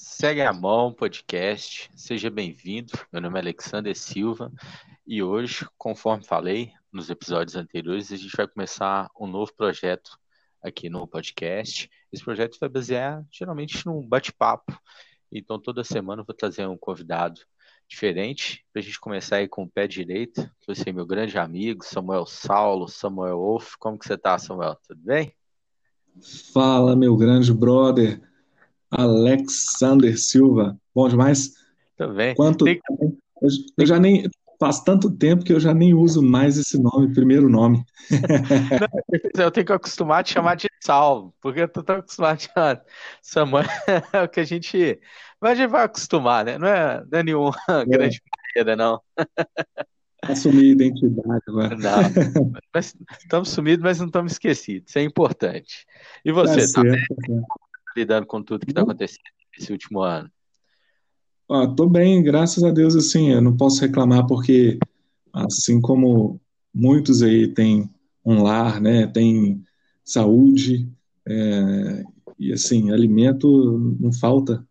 Segue a Mão Podcast, seja bem-vindo. Meu nome é Alexander Silva e hoje, conforme falei nos episódios anteriores, a gente vai começar um novo projeto aqui no podcast. Esse projeto vai basear geralmente num bate-papo. Então, toda semana eu vou trazer um convidado diferente para a gente começar aí com o pé direito. Você, meu grande amigo, Samuel Saulo, Samuel Wolf. Como que você está, Samuel? Tudo bem? Fala, meu grande brother, Alexander Silva. Bom demais? Também. Quanto Tem... Eu já nem faz tanto tempo que eu já nem uso mais esse nome, primeiro nome. Não, eu tenho que acostumar a te chamar de Sal, porque eu tô tão acostumado a chamar Samuel, é o que a gente, mas a gente vai acostumar, né? Não é, não é nenhuma é. grande barreira, não. Assumir identidade agora. Não, mas estamos sumidos, mas não estamos esquecidos. Isso é importante. E você, tá, tá, tá lidando com tudo que está acontecendo nesse último ano? Ah, tô bem, graças a Deus, assim, eu não posso reclamar porque, assim como muitos aí têm um lar, né, tem saúde, é, e assim, alimento não falta.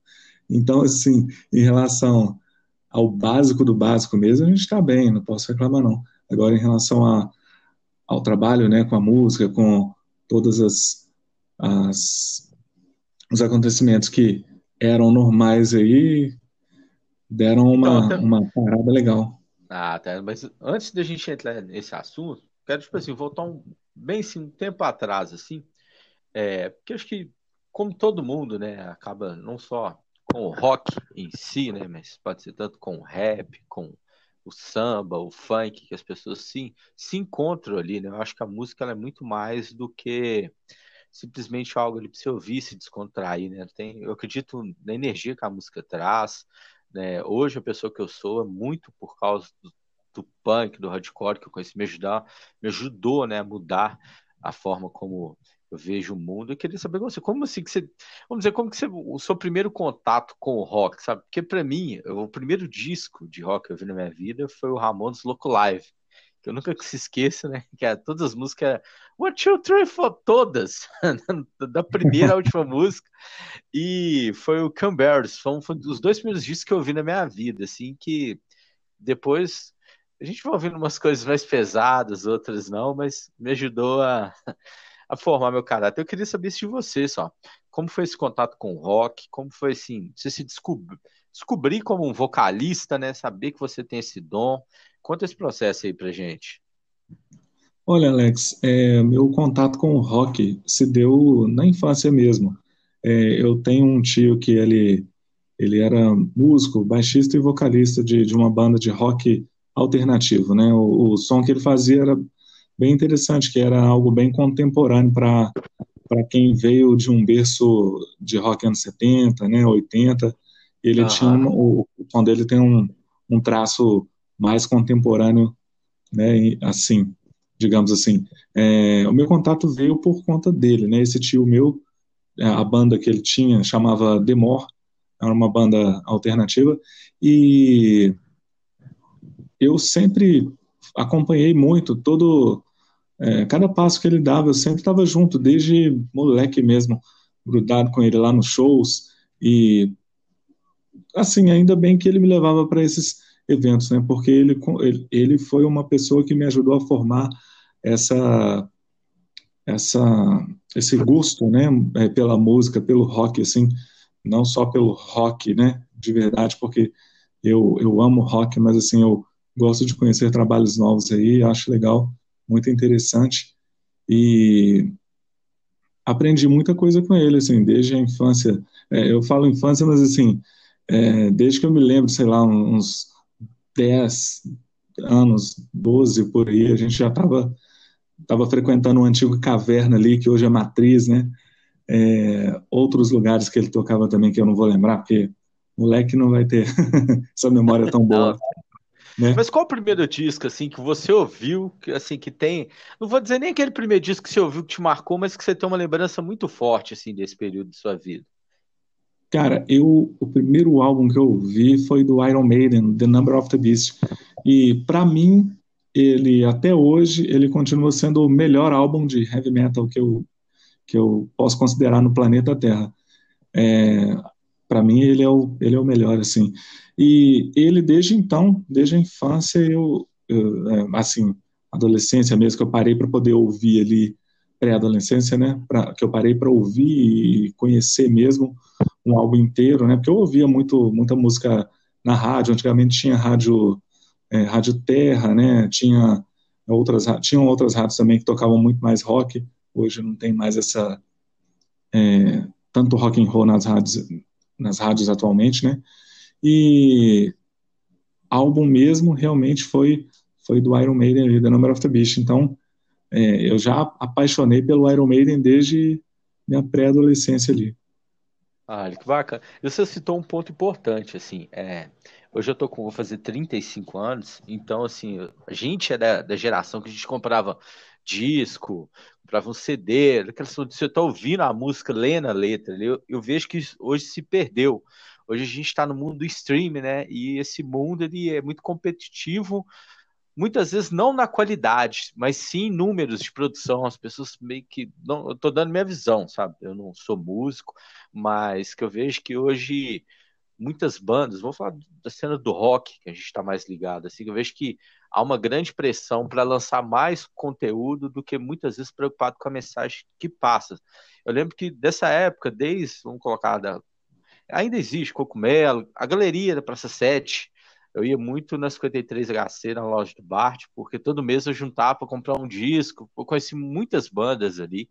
Então, assim, em relação ao básico do básico mesmo, a gente está bem, não posso reclamar não. Agora, em relação a, ao trabalho, né, com a música, com todas as, as os acontecimentos que eram normais aí, deram uma, então, uma parada legal. Ah, tá. Mas antes da gente entrar nesse assunto, quero, tipo assim, voltar um, bem assim, um tempo atrás, assim, é, porque acho que, como todo mundo, né, acaba não só com o rock em si, né, mas pode ser tanto com o rap, com o samba, o funk, que as pessoas sim se encontram ali, né? Eu acho que a música é muito mais do que simplesmente algo ali para você ouvir, se descontrair, né? Tem, eu acredito na energia que a música traz, né? Hoje, a pessoa que eu sou é muito por causa do, do punk, do hardcore que eu conheci, me, ajudar, me ajudou né, a mudar a forma como eu vejo o mundo. Eu queria saber você, como assim que você, vamos dizer, como que você, o seu primeiro contato com o rock, sabe? Porque para mim, o primeiro disco de rock que eu vi na minha vida foi o Ramones Loco Live eu nunca se esqueça, né? Que todas as músicas, One, Two, Three, Four, todas, da primeira à última música, e foi o Canberras, foi um, foi um dos dois primeiros discos que eu ouvi na minha vida, assim, que depois a gente vai ouvindo umas coisas mais pesadas, outras não, mas me ajudou a, a formar meu caráter. Eu queria saber isso de você só. Como foi esse contato com o rock? Como foi assim? Você se descobriu descobrir como um vocalista, né? Saber que você tem esse dom. Conta esse processo aí pra gente. Olha, Alex, é, meu contato com o rock se deu na infância mesmo. É, eu tenho um tio que ele, ele era músico, baixista e vocalista de, de uma banda de rock alternativo, né? O, o som que ele fazia era bem interessante, que era algo bem contemporâneo para para quem veio de um berço de rock anos 70, né, 80, ele tinha um, o, o som dele tem um, um traço mais contemporâneo, né, assim, digamos assim. É, o meu contato veio por conta dele, né, esse tio meu, é, a banda que ele tinha chamava Demor, era uma banda alternativa, e eu sempre acompanhei muito todo, é, cada passo que ele dava, eu sempre estava junto, desde moleque mesmo, grudado com ele lá nos shows, e assim, ainda bem que ele me levava para esses eventos, né? Porque ele, ele, foi uma pessoa que me ajudou a formar essa essa esse gosto, né, é, pela música, pelo rock, assim, não só pelo rock, né, de verdade, porque eu eu amo rock, mas assim eu gosto de conhecer trabalhos novos aí, acho legal, muito interessante e aprendi muita coisa com ele, assim, desde a infância. É, eu falo infância, mas assim, é, desde que eu me lembro, sei lá, uns 10 anos, 12 por aí, a gente já estava tava frequentando um antigo caverna ali, que hoje é matriz, né? É, outros lugares que ele tocava também, que eu não vou lembrar, porque moleque não vai ter essa memória tão boa. Né? Mas qual o primeiro disco assim que você ouviu, que assim que tem, não vou dizer nem aquele primeiro disco que você ouviu que te marcou, mas que você tem uma lembrança muito forte assim desse período de sua vida? Cara, eu o primeiro álbum que eu ouvi foi do Iron Maiden, The Number of the Beast. E para mim, ele até hoje ele continua sendo o melhor álbum de heavy metal que eu que eu posso considerar no planeta Terra. É, para mim ele é o ele é o melhor assim. E ele desde então, desde a infância eu, eu é, assim, adolescência mesmo que eu parei para poder ouvir ali pré-adolescência, né, pra, que eu parei para ouvir e conhecer mesmo um álbum inteiro, né, porque eu ouvia muito muita música na rádio, antigamente tinha rádio é, rádio Terra, né, tinha outras tinham outras rádios também que tocavam muito mais rock, hoje não tem mais essa é, tanto rock and roll nas rádios nas rádios atualmente, né? E álbum mesmo realmente foi foi do Iron Maiden ali, The Number of the Beast. Então, é, eu já apaixonei pelo Iron Maiden desde minha pré-adolescência ali. Ah, que bacana. E você citou um ponto importante, assim, é, hoje eu tô com, vou fazer 35 anos, então, assim, a gente é da, da geração que a gente comprava disco, comprava um CD, aquela você está ouvindo a música, lendo a letra, eu, eu vejo que hoje se perdeu. Hoje a gente está no mundo do streaming, né? E esse mundo ele é muito competitivo, muitas vezes não na qualidade, mas sim em números de produção. As pessoas meio que. Não, eu estou dando minha visão, sabe? Eu não sou músico, mas que eu vejo que hoje muitas bandas, vou falar da cena do rock, que a gente está mais ligado, assim, eu vejo que há uma grande pressão para lançar mais conteúdo do que muitas vezes preocupado com a mensagem que passa. Eu lembro que dessa época, desde, vamos colocar, da, ainda existe Cocumelo, a galeria da Praça 7, eu ia muito na 53HC, na loja do Bart, porque todo mês eu juntava para comprar um disco, eu conheci muitas bandas ali,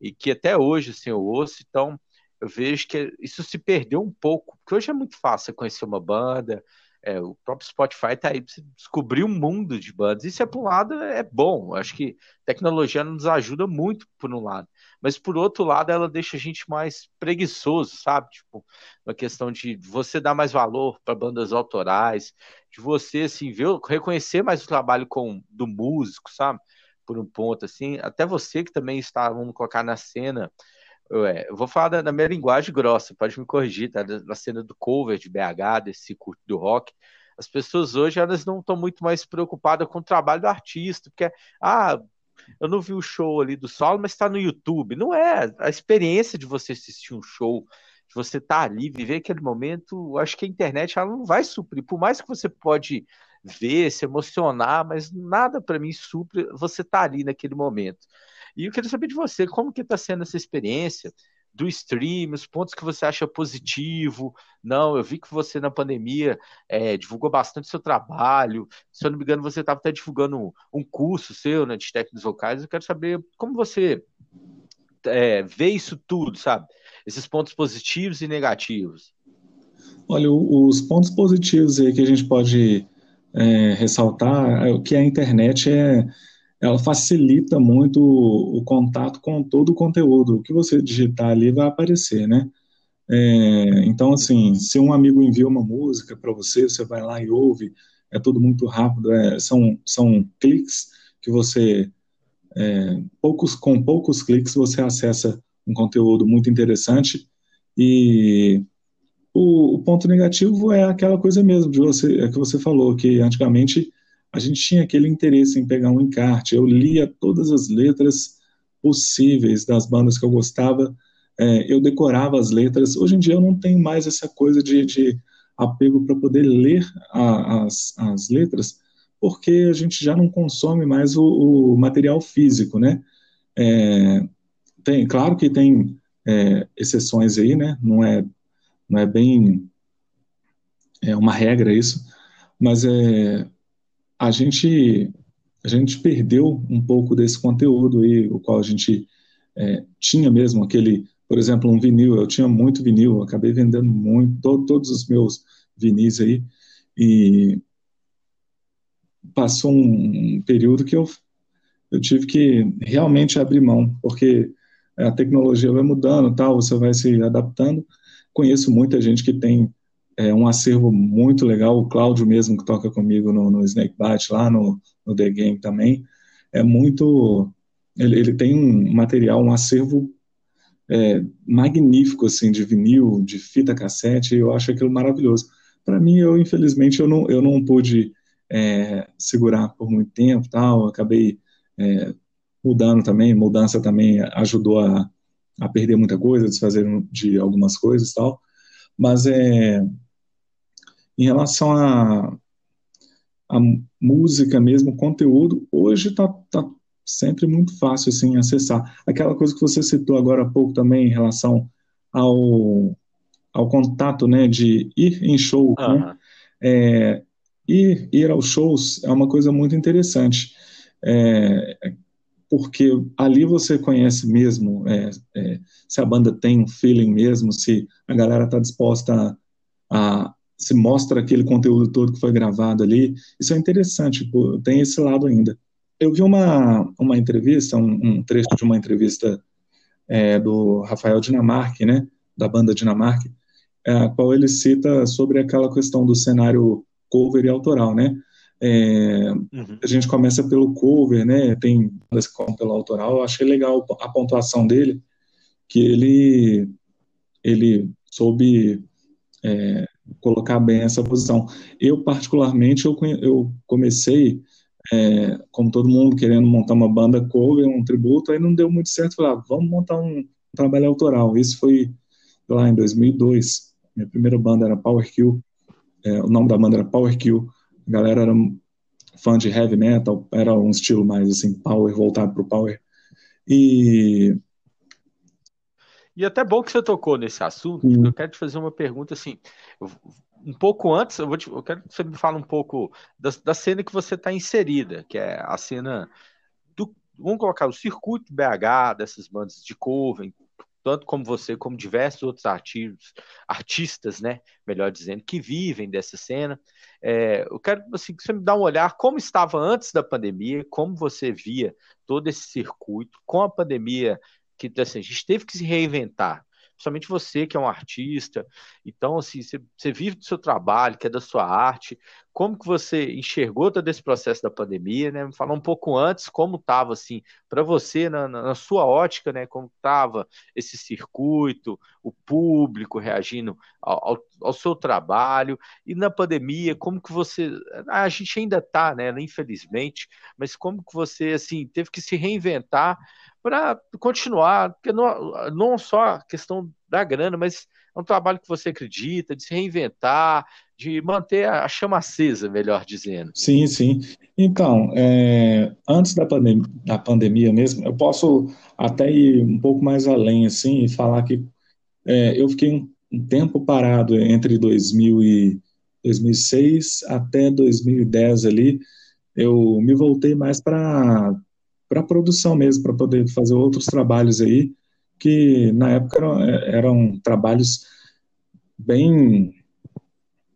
e que até hoje, assim, eu ouço, então eu vejo que isso se perdeu um pouco, porque hoje é muito fácil conhecer uma banda, é, o próprio Spotify está aí para descobrir um mundo de bandas. Isso é por um lado é bom. Acho que tecnologia nos ajuda muito por um lado, mas por outro lado ela deixa a gente mais preguiçoso, sabe? Tipo, uma questão de você dar mais valor para bandas autorais, de você assim ver, reconhecer mais o trabalho com do músico, sabe? Por um ponto assim, até você que também está, vamos colocar na cena Ué, eu vou falar da, da, minha linguagem grossa, pode me corrigir, tá? Na cena do cover de BH, desse curto do rock, as pessoas hoje elas não estão muito mais preocupadas com o trabalho do artista, porque, ah, eu não vi o show ali do solo, mas está no YouTube. Não é a experiência de você assistir um show, de você estar tá ali, viver aquele momento, acho que a internet ela não vai suprir, por mais que você pode ver, se emocionar, mas nada para mim supre você estar tá ali naquele momento. E eu queria saber de você, como que está sendo essa experiência do stream, os pontos que você acha positivo. Não, eu vi que você na pandemia é, divulgou bastante seu trabalho. Se eu não me engano, você estava até divulgando um curso seu né, de técnicos vocais. Eu quero saber como você é, vê isso tudo, sabe? Esses pontos positivos e negativos. Olha, os pontos positivos aí que a gente pode é, ressaltar é que a internet é ela facilita muito o, o, contato com todo o conteúdo. O que você digitar ali vai aparecer, né? É, então, assim, se um amigo envia uma música para você, você vai lá e ouve, é tudo muito rápido, é, são, são cliques que você, é, poucos, com poucos cliques você acessa um conteúdo muito interessante e o, o ponto negativo é aquela coisa mesmo de você, é que você falou, que antigamente a gente tinha aquele interesse em pegar um encarte. Eu lia todas as letras possíveis das bandas que eu gostava, é, eu decorava as letras. Hoje em dia eu não tenho mais essa coisa de, de apego para poder ler a, as, as letras, porque a gente já não consome mais o, o material físico, né? É, tem, claro que tem é, exceções aí, né? Não é, não é bem é uma regra isso, mas é, a gente a gente perdeu um pouco desse conteúdo aí, o qual a gente é, tinha mesmo aquele, por exemplo, um vinil. Eu tinha muito vinil, acabei vendendo muito, todo, todos os meus vinis aí, e passou um período que eu, eu tive que realmente abrir mão, porque a tecnologia vai mudando, tal, você vai se adaptando. Conheço muita gente que tem é um acervo muito legal. O Cláudio mesmo, que toca comigo no, no Snakebite, lá no, no The Game também, é muito... Ele, ele tem um material, um acervo é, magnífico, assim, de vinil, de fita cassete, eu acho aquilo maravilhoso. Para mim, eu, infelizmente, eu não, eu não pude é, segurar por muito tempo, tal, acabei é, mudando também, mudança também ajudou a, a perder muita coisa, desfazer de algumas coisas tal, Mas é, em relação a, a música mesmo, conteúdo, hoje está tá sempre muito fácil assim, acessar. Aquela coisa que você citou agora há pouco também em relação ao, ao contato né, de ir em show. Uhum. Né? É, ir, ir aos shows é uma coisa muito interessante. É, porque ali você conhece mesmo é, é, se a banda tem um feeling mesmo, se a galera está disposta a, a, se mostra aquele conteúdo todo que foi gravado ali. Isso é interessante, pô, tem esse lado ainda. Eu vi uma, uma entrevista, um, um trecho de uma entrevista é, do Rafael Dinamarque, né, da banda Dinamarque, é, a qual ele cita sobre aquela questão do cenário cover e autoral, né? É, uhum. A gente começa pelo cover, né? Tem esse pelo autoral. Eu achei legal a pontuação dele, que ele ele soube é, colocar bem essa posição. Eu particularmente eu, eu comecei é, como todo mundo querendo montar uma banda cover, um tributo, aí não deu muito certo. Falei, ah, vamos montar um trabalho autoral. Isso foi lá em 2002. Minha primeira banda era Power Kill. É, o nome da banda era Power Kill a galera era fã de heavy metal, era um estilo mais assim, power, voltado para o power. E. E até bom que você tocou nesse assunto, hum. eu quero te fazer uma pergunta assim. Um pouco antes, eu, te, eu quero que você me fale um pouco da, da cena que você está inserida, que é a cena do. Vamos colocar o circuito BH, dessas bandas de cover, tanto como você, como diversos outros artigos, artistas, né, melhor dizendo, que vivem dessa cena. É, eu quero assim, que você me dá um olhar como estava antes da pandemia, como você via todo esse circuito, com a pandemia, que assim, a gente teve que se reinventar principalmente você que é um artista. Então, assim, você, você, vive do seu trabalho, que é da sua arte. Como que você enxergou todo esse processo da pandemia, né? Falar um pouco antes como estava, assim, para você, na, na, sua ótica, né? Como estava esse circuito, o público reagindo ao, ao, ao, seu trabalho. E na pandemia, como que você... A gente ainda está, né? Infelizmente, mas como que você, assim, teve que se reinventar para continuar, porque não, não só a questão da grana, mas é um trabalho que você acredita, de se reinventar, de manter a chama acesa, melhor dizendo. Sim, sim. Então, é, antes da, pandem da pandemia mesmo, eu posso até ir um pouco mais além, assim, e falar que é, eu fiquei um, um, tempo parado entre 2000 e 2006 até 2010 ali, eu me voltei mais para para produção mesmo, para poder fazer outros trabalhos aí, que na época eram, eram trabalhos bem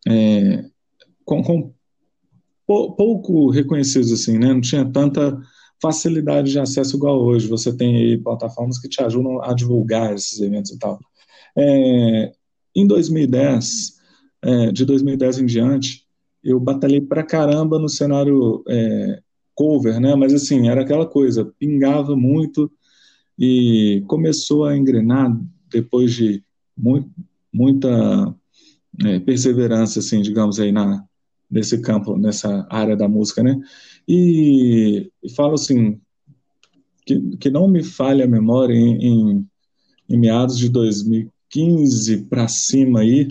é, com, com pouco reconhecidos assim, né? Não tinha tanta facilidade de acesso igual hoje. Você tem plataformas que te ajudam a divulgar esses eventos e tal. É, em 2010, é, de 2010 em diante, eu batalhei pra caramba no cenário é, cover, né? Mas assim, era aquela coisa, pingava muito e começou a engrenar depois de muito, muita é, perseverança, assim, digamos aí na nesse campo, nessa área da música, né? E, e falo assim que, que não me falhe a memória em, em, em meados de 2015 para cima aí,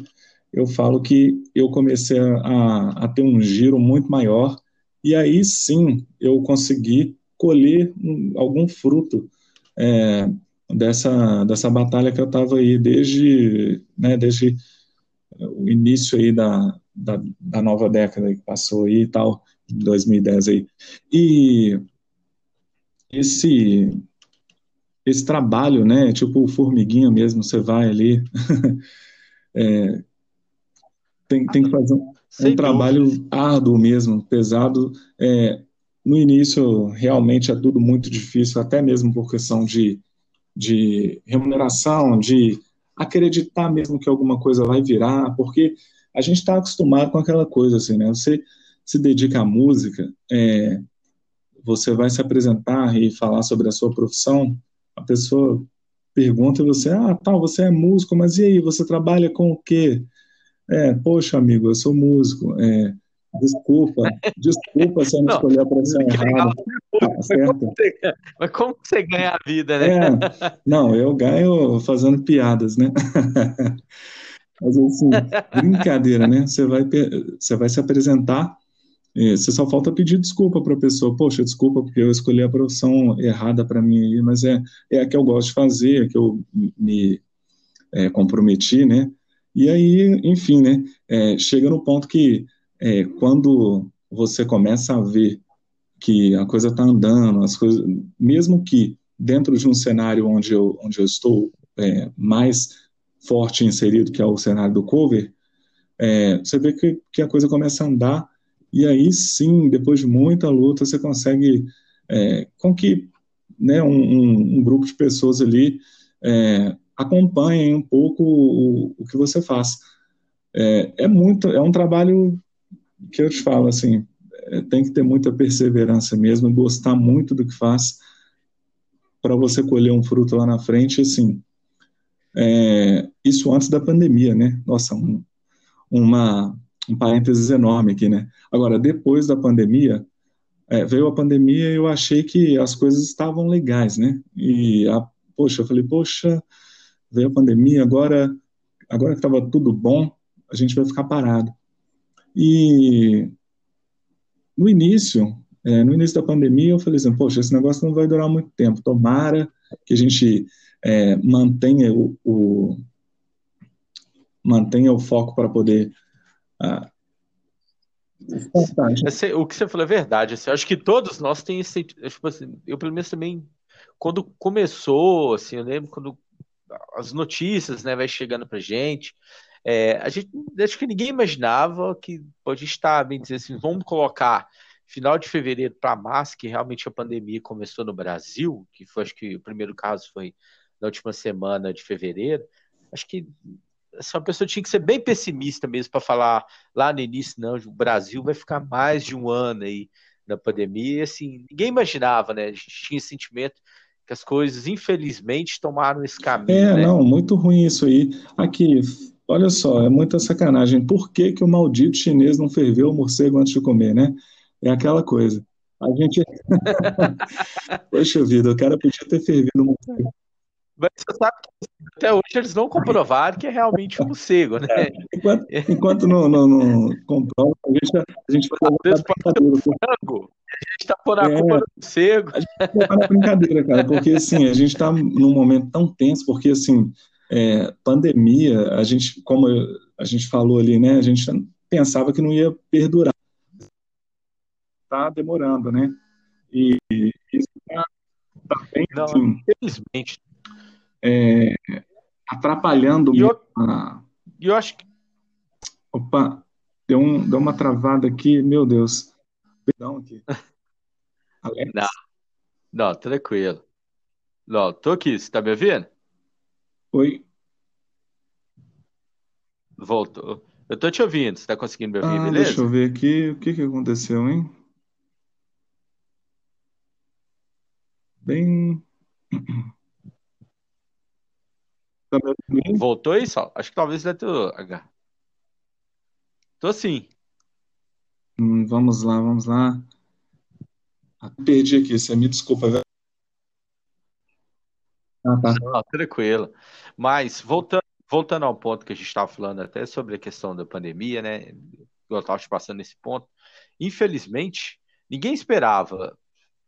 eu falo que eu comecei a, a ter um giro muito maior e aí sim eu consegui colher algum fruto é, dessa, dessa batalha que eu estava aí desde, né, desde o início aí da, da, da, nova década que passou aí e tal, 2010 aí. E esse esse trabalho, né, tipo formiguinha mesmo, você vai ali, é, tem, tem que fazer um, um trabalho árduo mesmo, pesado. É, no início, realmente é tudo muito difícil, até mesmo por questão de, de remuneração, de acreditar mesmo que alguma coisa vai virar, porque a gente está acostumado com aquela coisa assim, né? Você se dedica à música, é, você vai se apresentar e falar sobre a sua profissão, a pessoa pergunta e você, ah, tá, você é músico, mas e aí, você trabalha com o quê? É, poxa, amigo, eu sou músico. É, desculpa, desculpa se eu não, escolher a profissão errada. Tá, certo? Mas como você ganha a vida, né? É, não, eu ganho fazendo piadas, né? Mas assim, brincadeira, né? Você vai, você vai se apresentar, você só falta pedir desculpa para a pessoa. Poxa, desculpa porque eu escolhi a profissão errada para mim aí, mas é, é a que eu gosto de fazer, é a que eu me é, comprometi, né? E aí, enfim, né? É, chega no ponto que é, quando você começa a ver que a coisa está andando, as coisas, mesmo que dentro de um cenário onde eu, onde eu estou é, mais forte inserido, que é o cenário do cover, é, você vê que, que a coisa começa a andar, e aí sim, depois de muita luta, você consegue é, com que né, um, um, um, grupo de pessoas ali é, acompanhem um pouco o, o que você faz. É, é, muito, é um trabalho que eu te falo, assim, é, tem que ter muita perseverança mesmo, gostar muito do que faz, para você colher um fruto lá na frente, assim, é, isso antes da pandemia, né? Nossa, um, uma, um parênteses enorme aqui, né? Agora, depois da pandemia, é, veio a pandemia e eu achei que as coisas estavam legais, né? E, a, poxa, eu falei, poxa, veio a pandemia, agora, agora que estava tudo bom, a gente vai ficar parado. E no início, é, no início da pandemia, eu falei assim, poxa, esse negócio não vai durar muito tempo. Tomara que a gente é, mantenha o, o, mantenha o foco para poder ah, Esse, o que você falou é verdade. Assim, acho que todos nós temos esse. Tipo assim, eu, pelo menos, também. Quando começou, assim, eu lembro quando as notícias né, vai chegando para gente. É, a gente acho que ninguém imaginava que pode estar, bem dizer assim, vamos colocar final de fevereiro para março, que realmente a pandemia começou no Brasil, que foi, acho que o primeiro caso foi na última semana de fevereiro, acho que essa pessoa tinha que ser bem pessimista mesmo para falar lá no início, não, o Brasil vai ficar mais de um ano aí na pandemia, e assim, ninguém imaginava, né? A gente tinha esse sentimento que as coisas, infelizmente, tomaram esse caminho. É, né? não, muito ruim isso aí. Aqui, olha só, é muita sacanagem. Por que, que o maldito chinês não ferveu o morcego antes de comer, né? É aquela coisa. A gente. Poxa vida, o cara podia ter fervido um Mas você sabe que até hoje eles não comprovaram que é realmente um morcego, né? É, enquanto, enquanto não, não, não comprova, a gente, a gente vai Às brincadeira. Frango, a gente tá por a é, culpa do morcego. A gente na brincadeira, cara, porque assim, a gente tá num momento tão tenso, porque assim, é, pandemia, a gente, como a gente falou ali, né, a gente pensava que não ia perdurar está demorando, né? E isso está tá bem, Não, assim, infelizmente. É, atrapalhando e eu, a... eu acho que. Opa, deu, um, deu uma travada aqui, meu Deus. Perdão aqui. Alex? Não, não, tranquilo. Não, tô aqui, você tá me ouvindo? Oi. Voltou. Eu tô te ouvindo, você tá conseguindo me ouvir, ah, beleza? Deixa eu ver aqui, o que que aconteceu, hein? bem. Voltou aí, só? Acho que talvez deve ter. Tô sim. Hum, vamos lá, vamos lá. Ah, perdi aqui, você me desculpa. Tá. Não, tranquilo. Mas voltando, voltando ao ponto que a gente estava falando até sobre a questão da pandemia, né? Eu estava te passando nesse ponto. Infelizmente, ninguém esperava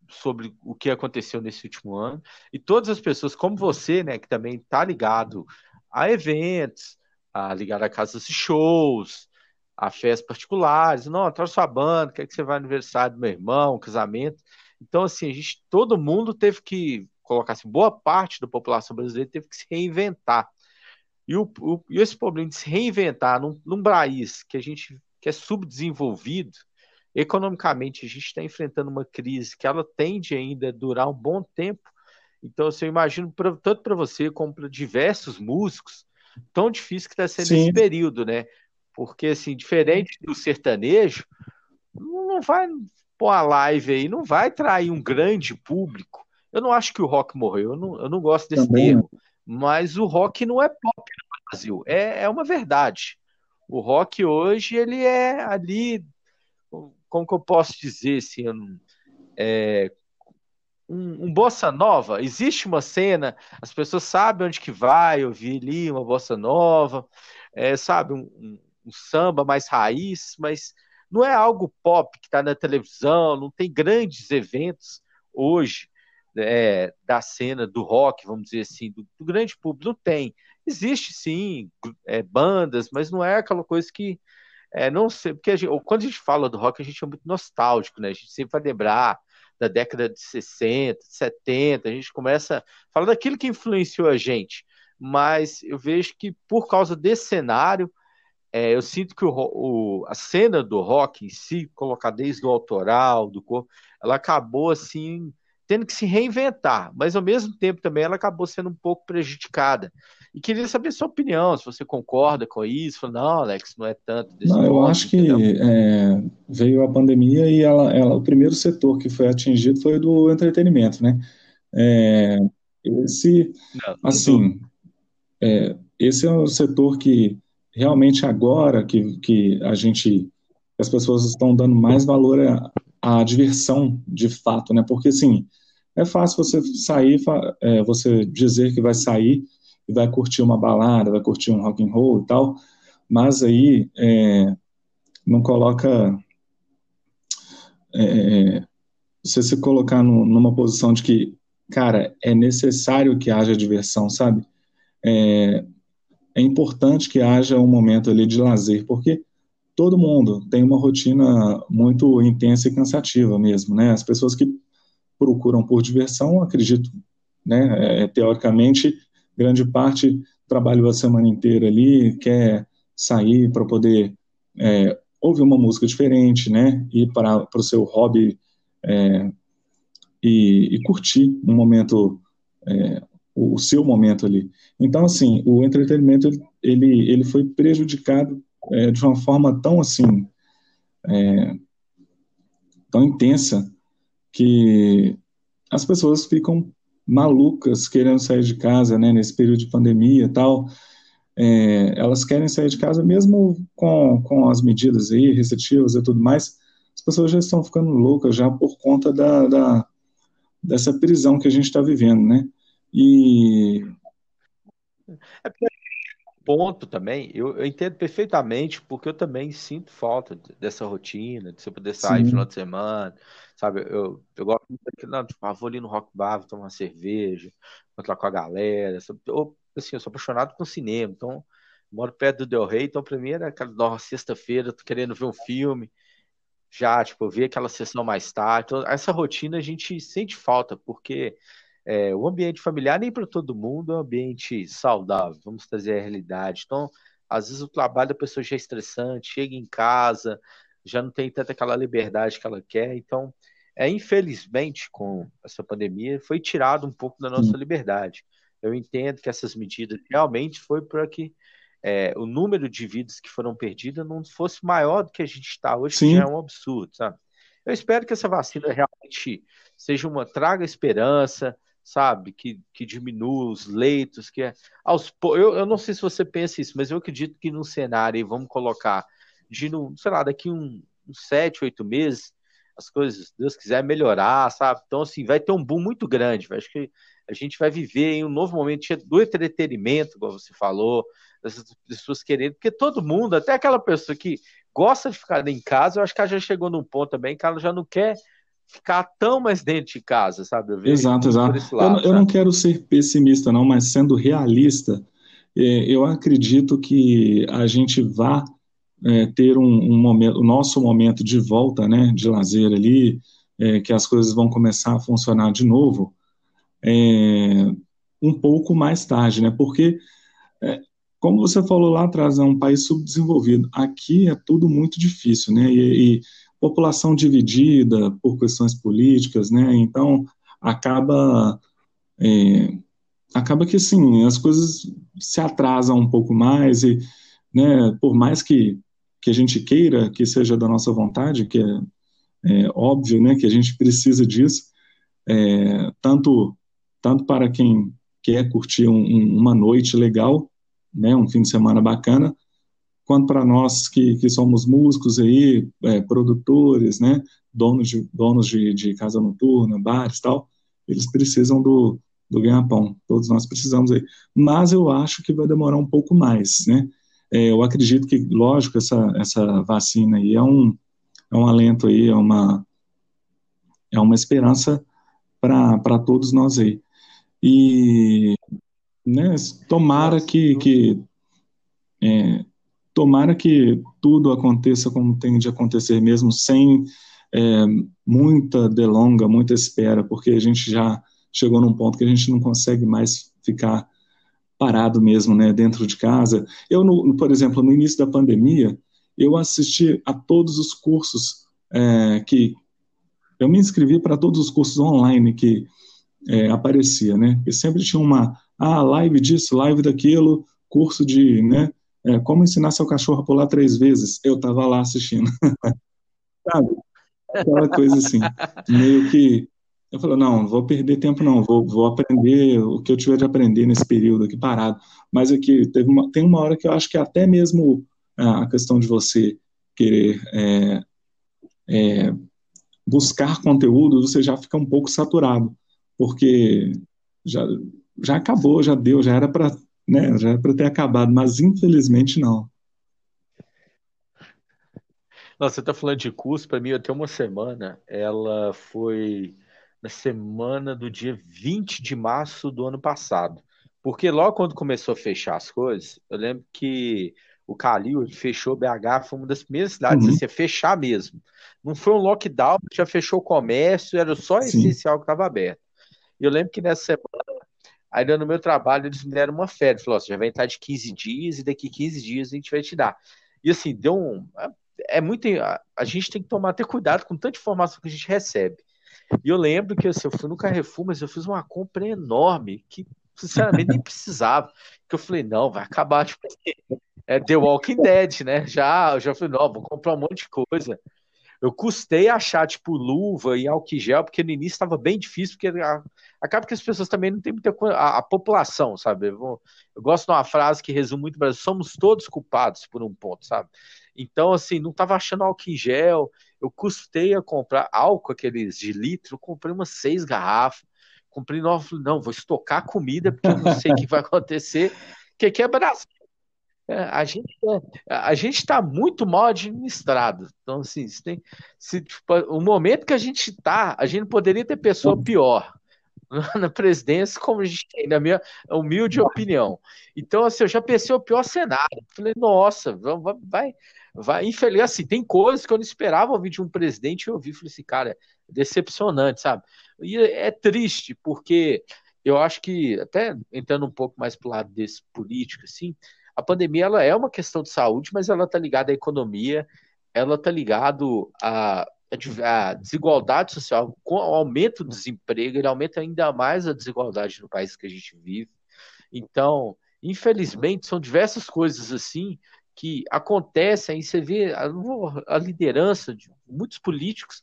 sobre o que aconteceu nesse último ano e todas as pessoas como você, né, que também está ligado a eventos, a ligado a casas de shows, a festas particulares, não, traz sua banda, quer que você vá aniversário do meu irmão, casamento. Então, assim, a gente, todo mundo teve que colocar assim, boa parte da população brasileira teve que se reinventar. E, o, o e esse problema de se reinventar num, num país que a gente que é subdesenvolvido, economicamente a gente está enfrentando uma crise que ela tende ainda a durar um bom tempo. Então, assim, eu imagino pra, tanto para você como para diversos músicos, tão difícil que está sendo Sim. esse período, né? Porque, assim, diferente do sertanejo, não vai pôr a live aí, não vai trair um grande público. Eu não acho que o rock morreu, eu não, eu não gosto desse Também. termo, mas o rock não é pop no Brasil, é, é uma verdade. O rock hoje, ele é ali como que eu posso dizer assim, é, um, um, bossa nova, existe uma cena, as pessoas sabem onde que vai ouvir ali uma bossa nova, é, sabe, um, um, um, samba mais raiz, mas não é algo pop que está na televisão, não tem grandes eventos hoje é, da cena do rock, vamos dizer assim, do, do grande público. Não tem. Existe sim é, bandas, mas não é aquela coisa que. É, não sei, porque a gente, quando a gente fala do rock, a gente é muito nostálgico, né? A gente sempre vai lembrar da década de 60, 70, a gente começa a falar daquilo que influenciou a gente. Mas eu vejo que por causa desse cenário, é, eu sinto que o, o, a cena do rock em si, colocar desde o autoral, do corpo, ela acabou assim tendo que se reinventar, mas ao mesmo tempo também ela acabou sendo um pouco prejudicada. E queria saber sua opinião, se você concorda com isso. Não, Alex, não é tanto Não, eu modo, acho que é, veio a pandemia e ela, ela, o primeiro setor que foi atingido foi o do entretenimento, né? É, esse, não, assim, é, esse é o setor que realmente agora que, que a gente, as pessoas estão dando mais valor a, a diversão de fato, né? Porque assim, é fácil você sair, é, você dizer que vai sair e vai curtir uma balada, vai curtir um rock and roll e tal, mas aí é, não coloca é, você se colocar no, numa posição de que, cara, é necessário que haja diversão, sabe? É, é importante que haja um momento ali de lazer, porque todo mundo tem uma rotina muito intensa e cansativa mesmo, né? As pessoas que procuram por diversão, acredito, né, é, teoricamente, grande parte trabalhou a semana inteira ali, quer sair para poder é, ouvir uma música diferente, né, ir para o seu hobby é, e, e, curtir um momento, é, o, o, seu momento ali. Então, assim, o entretenimento, ele, ele foi prejudicado é, de uma forma tão assim, é, tão intensa, que as pessoas ficam malucas querendo sair de casa, né, nesse período de pandemia e tal. É, elas querem sair de casa mesmo com, com as medidas aí, restritivas e tudo mais, as pessoas já estão ficando loucas já por conta da, da dessa prisão que a gente está vivendo, né? E... É porque ponto também, eu, eu, entendo perfeitamente, porque eu também sinto falta dessa rotina, de você poder sair no final de semana, sabe? Eu, eu gosto muito daquilo, não, tipo, ah, vou ali no Rock Bar, vou tomar uma cerveja, vou lá com a galera, sabe? Eu, assim, eu sou apaixonado por cinema, então, moro perto do Del Rey, então pra mim era aquela sexta-feira, tô querendo ver um filme, já, tipo, ver aquela sessão mais tarde, então, essa rotina a gente sente falta, porque é, o ambiente familiar nem para todo mundo é um ambiente saudável, vamos trazer a realidade. Então, às vezes o trabalho da pessoa já é estressante, chega em casa, já não tem tanta aquela liberdade que ela quer. Então, é infelizmente, com essa pandemia, foi tirado um pouco da nossa liberdade. Eu entendo que essas medidas realmente foi para que é, o número de vidas que foram perdidas não fosse maior do que a gente está hoje, Sim. que já é um absurdo, sabe? Eu espero que essa vacina realmente seja uma traga esperança, sabe? Que, que diminua os leitos, que é aos eu, eu não sei se você pensa isso, mas eu acredito que no cenário, vamos colocar, de no, sei lá, daqui um, uns sete, oito meses, as coisas, Deus quiser, melhorar, sabe? Então, assim, vai ter um boom muito grande. Acho que a gente vai viver em um novo momento do entretenimento, como você falou, das pessoas querendo, porque todo mundo, até aquela pessoa que gosta de ficar em casa, eu acho que ela já chegou num ponto também que ela já não quer ficar tão mais dentro de casa, sabe? exato, exato. Lado, eu, eu não quero ser pessimista, não, mas sendo realista, é, eu acredito que a gente vá é, ter um, um, momento, o nosso momento de volta, né, de lazer ali, é, que as coisas vão começar a funcionar de novo, é, um pouco mais tarde, né? Porque, é, como você falou lá atrás, é um país subdesenvolvido. Aqui é tudo muito difícil, né? E, e população dividida por questões políticas, né? Então acaba é, acaba que sim as coisas se atrasam um pouco mais e, né? Por mais que que a gente queira que seja da nossa vontade, que é, é óbvio, né? Que a gente precisa disso, é, tanto tanto para quem quer curtir um, um, uma noite legal, né? Um fim de semana bacana, quanto para nós que, que somos músicos aí, é, produtores, né, donos de, donos de, de casa noturna, bares tal, eles precisam do, do ganha-pão, todos nós precisamos aí. Mas eu acho que vai demorar um pouco mais, né? é, eu acredito que, lógico, essa, essa vacina aí é um, é um alento aí, é uma, é uma esperança para todos nós aí. E né, tomara que, que é, tomara que tudo aconteça como tem de acontecer mesmo, sem é, muita delonga, muita espera, porque a gente já chegou num ponto que a gente não consegue mais ficar parado mesmo, né, dentro de casa. Eu, no, por exemplo, no início da pandemia, eu assisti a todos os cursos é, que eu me inscrevi para todos os cursos online que é, aparecia, né? E sempre tinha uma ah, live disso, live daquilo, curso de, né? É, como ensinar seu cachorro a pular três vezes. Eu estava lá assistindo, sabe? Aquela coisa assim, meio que eu falei, não, não vou perder tempo não, vou, vou aprender o que eu tiver de aprender nesse período aqui parado. Mas aqui teve uma, tem uma hora que eu acho que até mesmo a questão de você querer é, é, buscar conteúdo, você já fica um pouco saturado, porque já, já acabou, já deu, já era para né, já era para ter acabado, mas infelizmente não. Nossa, você está falando de curso, para mim, até uma semana, ela foi na semana do dia 20 de março do ano passado. Porque logo quando começou a fechar as coisas, eu lembro que o Calil fechou BH, foi uma das primeiras cidades uhum. assim, a fechar mesmo. Não foi um lockdown, já fechou o comércio, era só Sim. essencial que estava aberto. E eu lembro que nessa semana, ainda no meu trabalho, eles me deram uma férias. Falaram, assim, já vai entrar de 15 dias e daqui 15 dias a gente vai te dar. E assim, deu um. É muito. A, gente tem que tomar até cuidado com tanta informação que a gente recebe. E eu lembro que assim, eu fui no Carrefour, mas eu fiz uma compra enorme que, sinceramente, nem precisava. Que eu falei, não, vai acabar. Tipo, é The Walking Dead, né? Já, já falei, não, vou comprar um monte de coisa. Eu custei achar, tipo, luva e álcool gel, porque no início estava bem difícil, porque a, acaba que as pessoas também não têm muita coisa. A, a população, sabe? Eu, eu, gosto de uma frase que resume muito Brasil: somos todos culpados por um ponto, sabe? Então, assim, não estava achando álcool em gel. Eu custei a comprar álcool, aqueles de litro, eu comprei umas seis garrafas. Comprei nove, não, vou estocar comida, porque eu não sei o que vai acontecer. Que aqui é Brasil. É, a gente é, a gente está muito mal administrado. Então, assim, se tem, se, tipo, o momento que a gente está, a gente poderia ter pessoa pior na presidência, como a gente tem, na minha humilde opinião. Então, assim, eu já pensei o pior cenário. Falei, nossa, vai, vai, infeliz, assim, tem coisas que eu não esperava ouvir de um presidente e eu ouvi, falei assim, cara, é decepcionante, sabe? E é triste, porque eu acho que, até entrando um pouco mais para o lado desse político, assim, a pandemia ela é uma questão de saúde, mas ela está ligada à economia, ela está ligada à, desigualdade social. Com o aumento do desemprego, ele aumenta ainda mais a desigualdade no país que a gente vive. Então, infelizmente, são diversas coisas assim que acontecem, e você vê a, a liderança de muitos políticos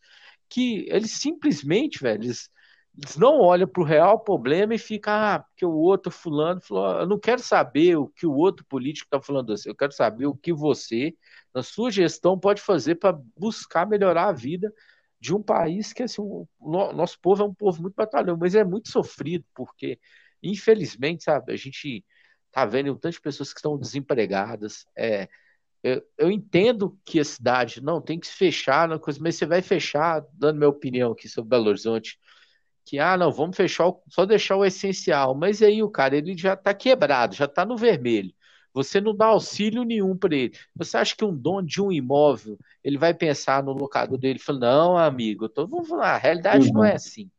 que eles simplesmente, velho, eles eles não olham para o real problema e ficam, ah, porque o outro fulano falou, eu não quero saber o que o outro político está falando assim, eu quero saber o que você, na sua gestão, pode fazer para buscar melhorar a vida de um país que, assim, o nosso povo é um povo muito batalhão, mas é muito sofrido, porque, infelizmente, sabe, a gente tá vendo um tanto de pessoas que estão desempregadas, é, eu, eu, entendo que a cidade não tem que se fechar, coisa, mas você vai fechar, dando minha opinião aqui sobre Belo Horizonte, que, ah, não, vamos fechar, o, só deixar o essencial. Mas aí o cara, ele já está quebrado, já está no vermelho. Você não dá auxílio nenhum para ele. Você acha que um dono de um imóvel, ele vai pensar no locador dele e não, amigo, tô, não, a realidade uhum. não é uhum. assim.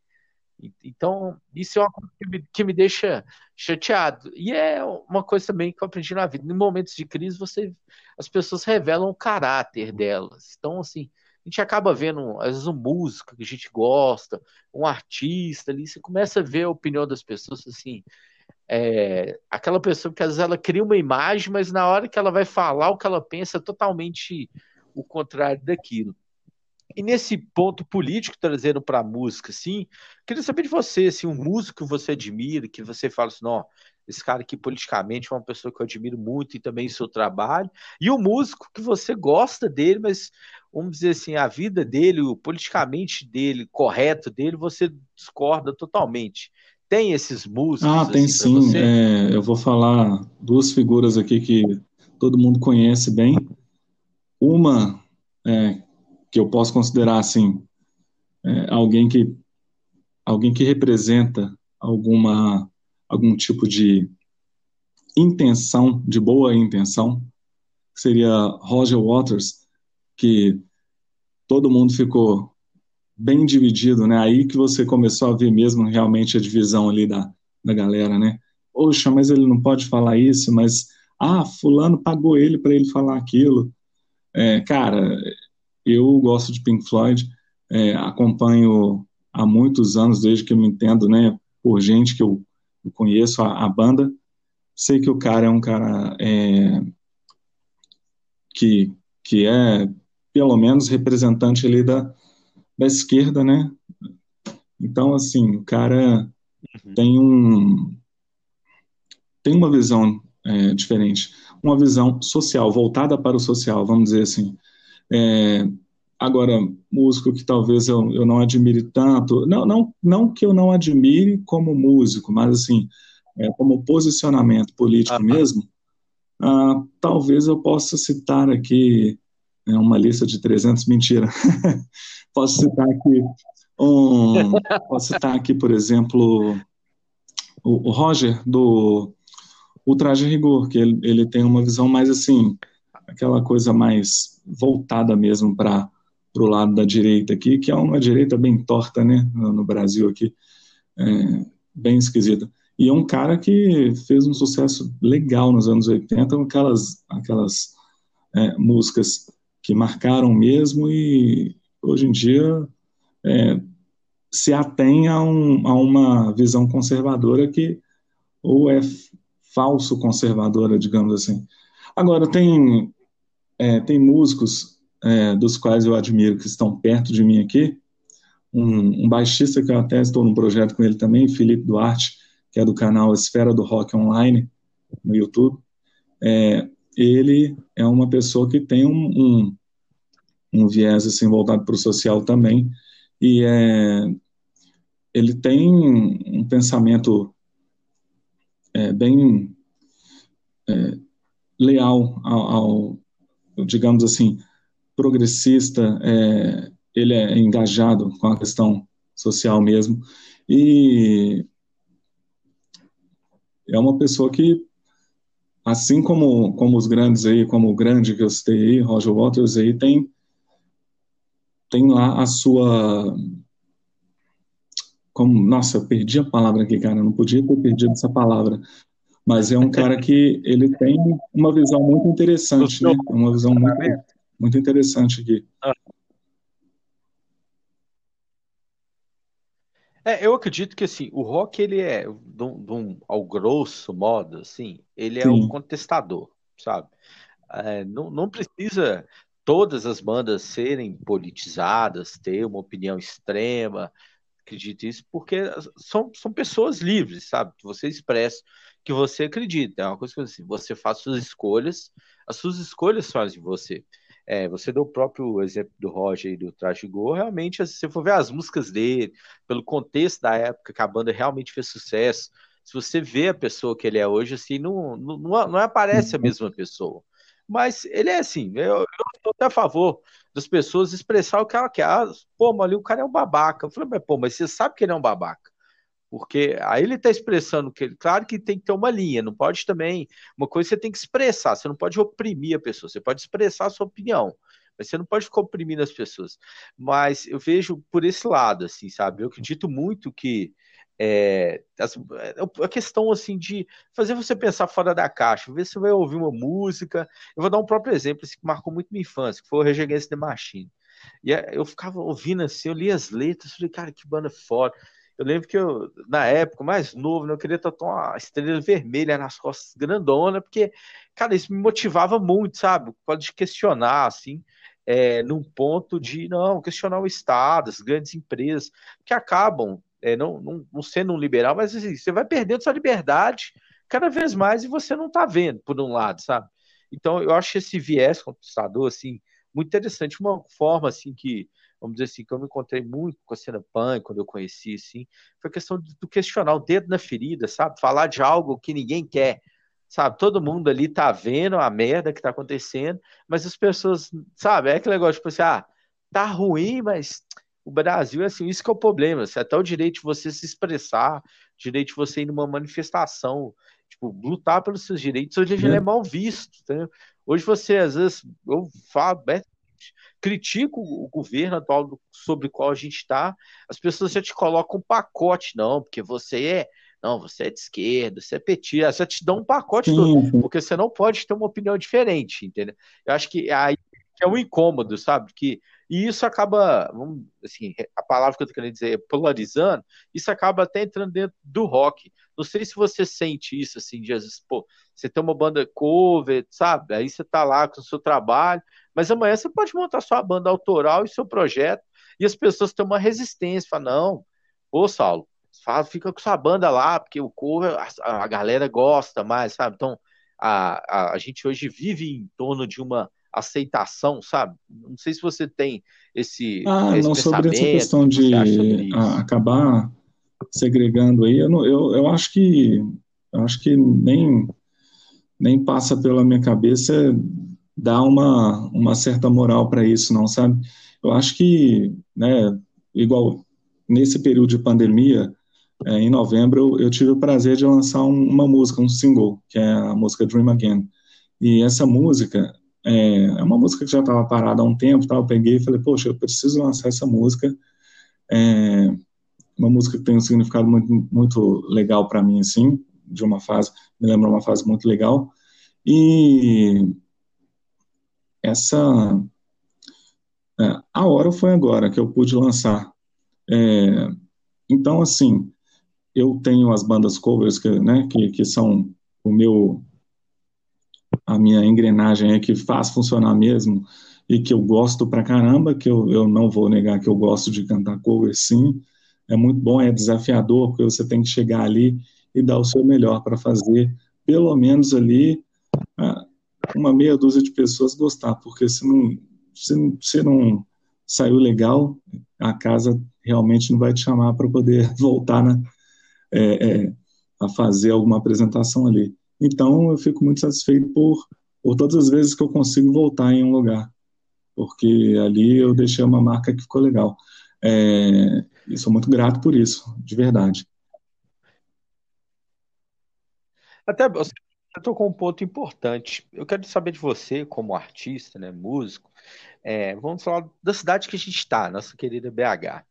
Então, isso é uma coisa que me, que me deixa chateado. E é uma coisa também que eu aprendi na vida. Em momentos de crise, você, as pessoas revelam o caráter delas. Então, assim, a gente acaba vendo, às vezes, um músico que a gente gosta, um artista ali, você começa a ver a opinião das pessoas, assim, é, aquela pessoa que às vezes ela cria uma imagem, mas na hora que ela vai falar o que ela pensa é totalmente o contrário daquilo. E nesse ponto político, trazendo para a música, assim, queria saber de você, assim, um músico que você admira, que você fala assim, não, esse cara aqui politicamente é uma pessoa que eu admiro muito e também seu trabalho, e o músico que você gosta dele, mas vamos dizer assim, a vida dele, o politicamente dele, correto dele, você discorda totalmente. Tem esses músicos? Ah, tem assim, sim. É, eu vou falar duas figuras aqui que todo mundo conhece bem. Uma é, que eu posso considerar assim, é, alguém que alguém que representa alguma algum tipo de intenção, de boa intenção, seria Roger Waters, que todo mundo ficou bem dividido, né? Aí que você começou a ver mesmo realmente a divisão ali da, da galera, né? Poxa, mas ele não pode falar isso, mas ah, fulano pagou ele para ele falar aquilo. É, cara, eu gosto de Pink Floyd, é, acompanho há muitos anos, desde que eu me entendo, né, por gente que eu, eu conheço a, a, banda. Sei que o cara é um cara é, que, que é, pelo menos, representante ali da, da esquerda, né? Então, assim, o cara uhum. tem um tem uma visão é, diferente, uma visão social, voltada para o social, vamos dizer assim. É, agora, músico que talvez eu, eu não admire tanto, não, não, não que eu não admire como músico, mas assim, é, como posicionamento político ah, mesmo, ah, talvez eu possa citar aqui é, uma lista de 300, mentira. posso citar aqui um, posso citar aqui, por exemplo, o, o Roger do o Traje Rigor, que ele, ele tem uma visão mais assim, aquela coisa mais voltada mesmo para o lado da direita aqui, que é uma direita bem torta, né, no Brasil aqui, é, bem esquisita. E é um cara que fez um sucesso legal nos anos 80, com aquelas, aquelas é, músicas que marcaram mesmo e hoje em dia é, se atém a, um, a uma visão conservadora que ou é falso conservadora, digamos assim. Agora, tem, é, tem músicos é, dos quais eu admiro que estão perto de mim aqui. Um, um baixista que eu até estou num projeto com ele também, Felipe Duarte, que é do canal Esfera do Rock Online, no YouTube. É, ele é uma pessoa que tem um, um, um viés assim, voltado para o social também, e é, ele tem um pensamento é, bem é, leal ao, ao, digamos assim, progressista, é, ele é engajado com a questão social mesmo, e é uma pessoa que, assim como, como os grandes aí, como o grande que eu citei aí, Roger Waters aí, tem, tem lá a sua como, nossa, eu perdi a palavra aqui, cara, não podia ter perdido essa palavra, mas é um cara que ele tem uma visão muito interessante, né? Uma visão muito, muito interessante aqui. É, eu acredito que assim, o rock ele é, um, ao grosso modo, assim, ele é Sim. um contestador, sabe? É, não, não precisa todas as bandas serem politizadas, ter uma opinião extrema, acredito isso, porque são, são pessoas livres, sabe? Você expressa que você acredita. É uma coisa que assim, você faz suas escolhas, as suas escolhas fazem você. É, você deu o próprio exemplo do Roger e do Trash Go, realmente, se você for ver as músicas dele, pelo contexto da época que a banda realmente fez sucesso, se você vê a pessoa que ele é hoje, assim, não, não, não aparece a uhum. mesma pessoa. Mas ele é assim, eu, eu estou até a favor das pessoas expressar o que ela quer. Ah, pô, mas ali o cara é um babaca. Eu falei, mas pô, mas você sabe que ele é um babaca. Porque aí ele está expressando que ele, claro que tem que ter uma linha, não pode também. Uma coisa você tem que expressar, você não pode oprimir a pessoa, você pode expressar a sua opinião, mas você não pode ficar oprimindo as pessoas. Mas eu vejo por esse lado, assim, sabe? Eu acredito muito que é, a questão assim de fazer você pensar fora da caixa, ver se você vai ouvir uma música. Eu vou dar um próprio exemplo assim, que marcou muito minha infância, que foi o Against the Machine. E eu ficava ouvindo assim, eu li as letras, falei, cara, que banda foda. Eu lembro que eu, na época, mais novo, né, eu queria tatuar uma estrela vermelha nas costas grandona, porque, cara, isso me motivava muito, sabe? Pode questionar, assim, é, num ponto de, não, questionar o Estado, as grandes empresas, que acabam é, não, não, não, sendo um liberal, mas assim, você vai perdendo sua liberdade cada vez mais e você não está vendo, por um lado, sabe? Então, eu acho esse viés conquistador, assim, muito interessante, uma forma, assim, que, vamos dizer assim, que eu me encontrei muito com a cena punk, quando eu conheci, assim, foi questão do questionar o dedo na ferida, sabe? Falar de algo que ninguém quer, sabe? Todo mundo ali tá vendo a merda que tá acontecendo, mas as pessoas, sabe? É aquele negócio, tipo assim, ah, tá ruim, mas o Brasil é assim, isso que é o problema, assim, até o direito de você se expressar, o direito de você ir numa manifestação, tipo, lutar pelos seus direitos, hoje ele é mal visto, entendeu? Hoje você, às vezes, eu falo, critico o governo atual sobre o qual a gente está, as pessoas já te colocam um pacote, não, porque você é não, você é de esquerda, você é petista, você te dá um pacote sim, todo, sim. porque você não pode ter uma opinião diferente, entendeu? Eu acho que aí é um incômodo, sabe? Que, e isso acaba, assim, a palavra que eu tô querendo dizer é polarizando, isso acaba até entrando dentro do rock. Não sei se você sente isso, assim, de às vezes, pô, você tem uma banda cover, sabe? Aí você tá lá com o seu trabalho, mas amanhã você pode montar sua banda autoral e seu projeto, e as pessoas têm uma resistência, falam, não, ô Saulo, fala, fica com sua banda lá, porque o cover a, a galera gosta mais, sabe? Então, a, a, a, gente hoje vive em torno de uma aceitação, sabe? Não sei se você tem esse. Ah, esse não, sobre essa questão de acabar segregando aí, eu, não, eu, eu acho que eu acho que nem, nem passa pela minha cabeça dar uma, uma certa moral para isso, não, sabe? Eu acho que, né, igual nesse período de pandemia, é, em novembro, eu tive o prazer de lançar um, uma música, um single, que é a música Dream Again. E essa música é, é uma música que já estava parada há um tempo, tá? eu peguei e falei, poxa, eu preciso lançar essa música. É uma música que tem um significado muito, muito legal para mim, assim, de uma fase, me lembra uma fase muito legal. E essa é, a hora foi agora que eu pude lançar. É, então, assim, eu tenho as bandas covers que, né, que, que são o meu a minha engrenagem é que faz funcionar mesmo e que eu gosto pra caramba, que eu, eu não vou negar que eu gosto de cantar cover sim, é muito bom, é desafiador, porque você tem que chegar ali e dar o seu melhor para fazer, pelo menos ali, ah, uma meia dúzia de pessoas gostar, porque se não, se, se não saiu legal, a casa realmente não vai te chamar para poder voltar na, é, é, a fazer alguma apresentação ali. Então, eu fico muito satisfeito por, por todas as vezes que eu consigo voltar em um lugar, porque ali eu deixei uma marca que ficou legal. É, e sou muito grato por isso, de verdade. Até você tocou um ponto importante. Eu quero saber de você, como artista, né, músico. É, vamos falar da cidade que a gente está, nossa querida BH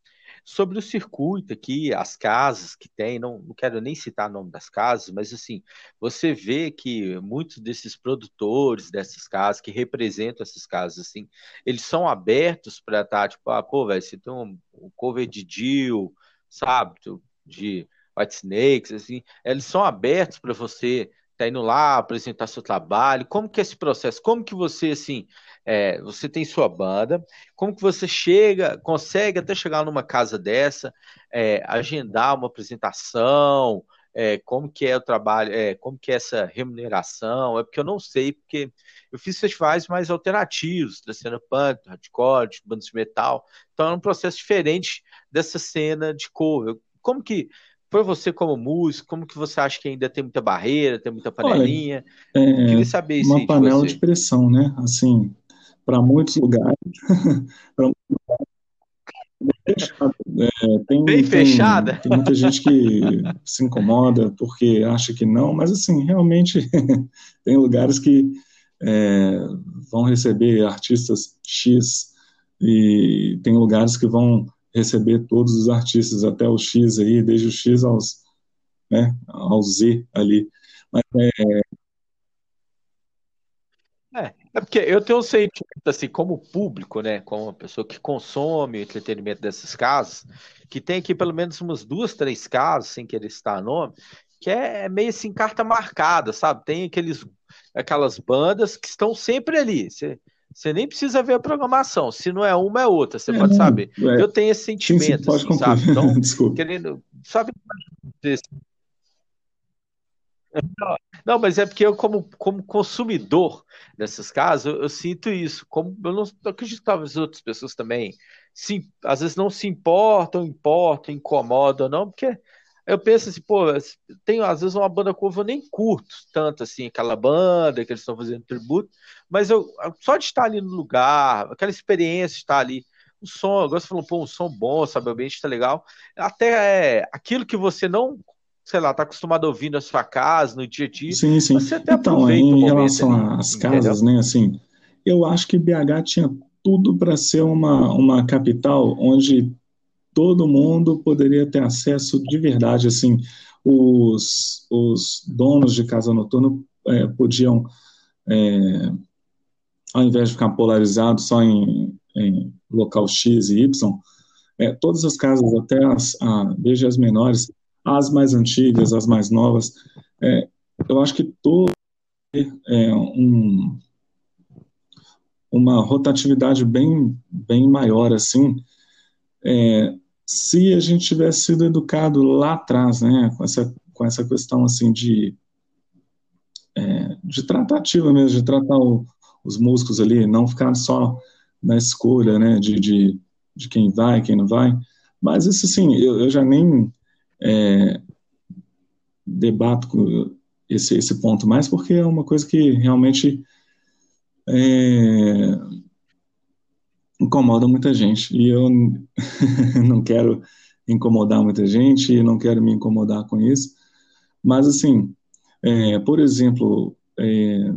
sobre o circuito aqui, as casas que tem, não, não quero nem citar o nome das casas, mas assim, você vê que muitos desses produtores dessas casas, que representam essas casas, assim, eles são abertos para estar, tá, tipo, ah, pô, velho, você tem um, um cover de Dio, sabe, de White Snakes, assim, eles são abertos para você tá indo lá apresentar seu trabalho, como que é esse processo, como que você, assim, é, você tem sua banda, como que você chega, consegue até chegar numa casa dessa, é, agendar uma apresentação, é, como que é o trabalho, é, como que é essa remuneração, é porque eu não sei, porque eu fiz festivais mais alternativos, da cena punk, hardcore, de bandas de metal, então é um processo diferente dessa cena de cover. Como que foi você como músico, como que você acha que ainda tem muita barreira, tem muita panelinha? Olha, é, Queria saber isso. Uma panela de, de pressão, né? Assim, para muitos lugares. É, tem, Bem fechada. Tem, tem, muita gente que se incomoda porque acha que não, mas assim, realmente tem lugares que é, vão receber artistas X e tem lugares que vão receber todos os artistas, até o X aí, desde o X aos, né, ao Z ali. Mas é, é, é porque eu tenho um sentimento, assim, como público, né, como uma pessoa que consome o entretenimento dessas casas, que tem aqui pelo menos umas duas, três casas, sem querer citar nome, que é meio assim, carta marcada, sabe? Tem aqueles, aquelas bandas que estão sempre ali. Você, você nem precisa ver a programação. Se não é uma, é outra. Você é, pode saber. É. Eu tenho esse sentimento, sim, sim, assim, sabe? Então, Desculpa. querendo. Sabe? Não, mas é porque eu, como, como consumidor dessas casas, eu, eu sinto isso. Como eu não eu acredito que talvez outras pessoas também se, às vezes não se importam, importam, incomodam, não, porque Eu penso assim, pô, tenho às vezes uma banda cover, eu nem curto tanto assim aquela banda que eles estão fazendo tributo, mas eu só de estar ali no lugar, aquela experiência de estar ali, o som, agora você falou, pô, um som bom, sabe, o ambiente tá legal, até é, aquilo que você não, sei lá, tá acostumado a ouvir na sua casa, no dia a dia, sim, sim. você até então, em relação às casas, né, assim, eu acho que BH tinha tudo para ser uma, uma capital onde todo mundo poderia ter acesso de verdade, assim, os, os donos de casa noturna é, podiam, é, ao invés de ficar polarizado só em, em local X e Y, é, todas as casas, até as, a, desde as menores, as mais antigas, as mais novas, é, eu acho que todo é um, uma rotatividade bem, bem maior, assim, é, se a gente tivesse sido educado lá atrás, né, com essa, com essa questão, assim, de, é, de tratativa mesmo, de tratar o, os músicos ali, não ficar só na escolha, né, de, de, de quem vai, quem não vai, mas isso, assim, eu, eu já nem é, debato esse, esse ponto mais, porque é uma coisa que realmente é, incomoda muita gente. E eu não quero incomodar muita gente, e não quero me incomodar com isso. Mas, assim, é, por exemplo, é,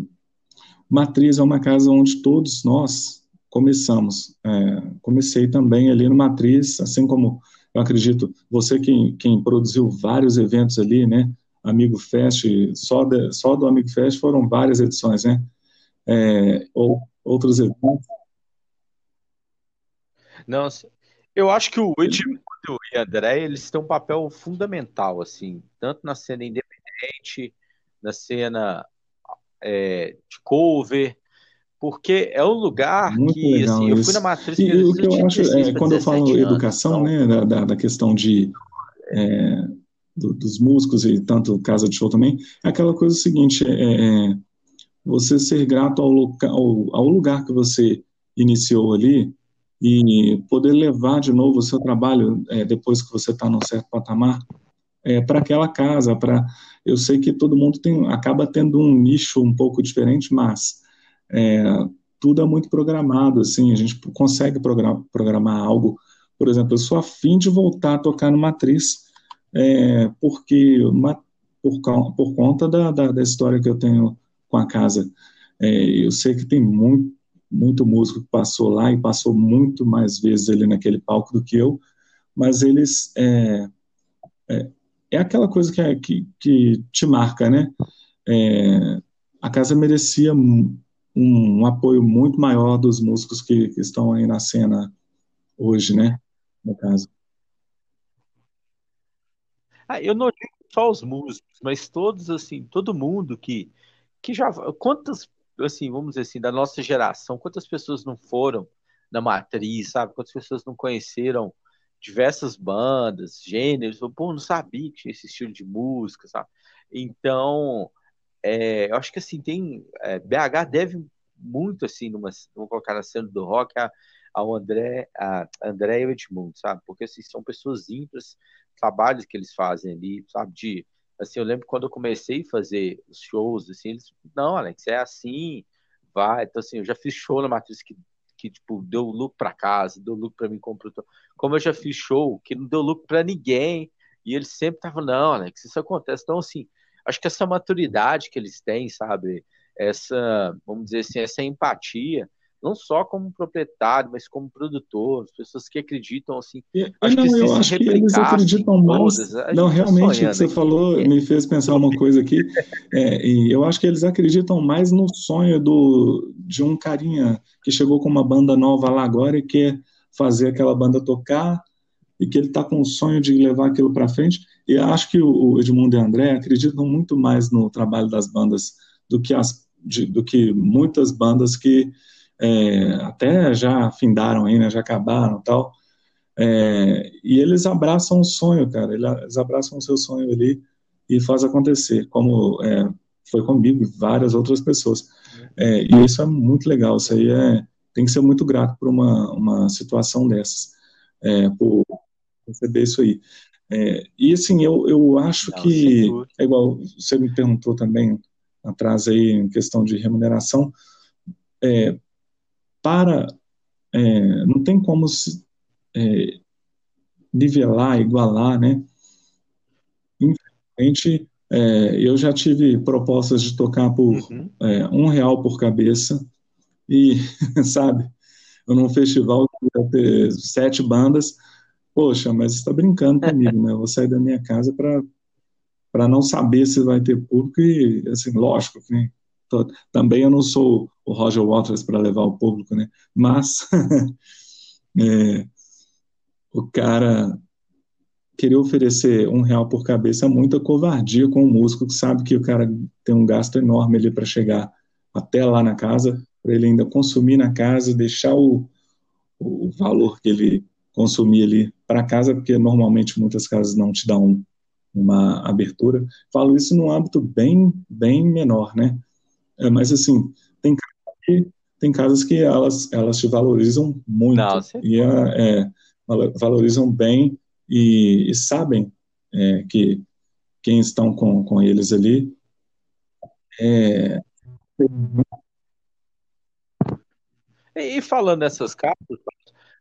Matriz é uma casa onde todos nós começamos. É, comecei também ali no Matriz, assim como eu acredito, você quem, quem produziu vários eventos ali, né? Amigo Fest, só, de, só do Amigo Fest foram várias edições, né? é, ou outros eventos? Não, eu acho que o Edmundo e o André, eles têm um papel fundamental, assim, tanto na cena independente, na cena é, de cover, porque é um lugar Muito que, assim, eu fui na matriz... E, o que eu acho, é, quando eu falo anos, educação, então, né, da, da questão de... É, do, dos músicos e tanto casa de show também, é aquela coisa seguinte, é, é você ser grato ao, local, ao lugar que você iniciou ali e poder levar de novo o seu trabalho é, depois que você está num certo patamar é, para aquela casa. Para eu sei que todo mundo tem, acaba tendo um nicho um pouco diferente, mas é, tudo é muito programado. Assim, a gente consegue programar, programar algo. Por exemplo, eu sou afim de voltar a tocar no Matriz é, porque uma, por, por conta da, da, da história que eu tenho com a casa. É, eu sei que tem muito, muito músico que passou lá e passou muito mais vezes ali naquele palco do que eu, mas eles é, é, é aquela coisa que, é, que, que, te marca, né? É, a casa merecia um, um, apoio muito maior dos músicos que, que, estão aí na cena hoje, né? No caso. Ah, eu não digo só os músicos, mas todos assim, todo mundo que que já quantas assim, vamos dizer assim, da nossa geração, quantas pessoas não foram na matriz, sabe? Quantas pessoas não conheceram diversas bandas, gêneros, ou, pô, não sabia que tinha esse estilo de música, sabe? Então, é, eu acho que assim, tem. É, BH deve muito assim, numa, colocar na cena do rock, a, ao André, a André e Edmundo, sabe? Porque assim, são pessoas ímpares, trabalhos que eles fazem ali, sabe? De Assim, eu lembro quando eu comecei a fazer os shows, assim, eles, não, Alex, é assim, vai. Então, assim, eu já fiz show na Matriz que, que tipo, deu lucro para casa, deu lucro para mim como produtor. Como eu já fiz show que não deu lucro para ninguém, e eles sempre estavam, não, Alex, isso acontece. Então, assim, acho que essa maturidade que eles têm, sabe? Essa, vamos dizer assim, essa empatia, não só como proprietário, mas como produtor, pessoas que acreditam assim. acho não, que eu acho que eles acreditam mais. Todas, não, tá realmente, o que você aqui. falou me fez pensar uma coisa aqui. É, e eu acho que eles acreditam mais no sonho do, de um carinha que chegou com uma banda nova lá agora e quer fazer aquela banda tocar e que ele está com o sonho de levar aquilo para frente. E acho que o Edmundo e André acreditam muito mais no trabalho das bandas do que, as, de, do que muitas bandas que é, até já findaram aí, né, já acabaram tal, é, e eles abraçam o sonho, cara, eles abraçam o seu sonho ali e faz acontecer, como é, foi comigo e várias outras pessoas. É, e isso é muito legal, isso aí é, tem que ser muito grato por uma, uma situação dessas, é, por receber isso aí. É, e assim, eu, eu acho Não, que, é igual você me perguntou também atrás aí em questão de remuneração, é, para, é, não tem como se, é, nivelar, igualar, né? Infelizmente, é, eu já tive propostas de tocar por uhum. É, um real por cabeça e, sabe, num festival que ia ter sete bandas, poxa, mas você está brincando comigo, né? Eu vou sair da minha casa para para não saber se vai ter público e, assim, lógico, né? Tô, também eu não sou o Roger Waters para levar o público, né? Mas é, o cara querer oferecer um real por cabeça muita covardia com o músico que sabe que o cara tem um gasto enorme ali para chegar até lá na casa, para ele ainda consumir na casa, deixar o, o valor que ele consumir ali para casa, porque normalmente muitas casas não te dão uma abertura. Falo isso num âmbito bem, bem menor, né? É, mas assim, tem que, tem casas que elas, elas te valorizam muito não, e é, é, valorizam bem e, e sabem é, que quem estão com, com eles ali é, e falando nessas cartas,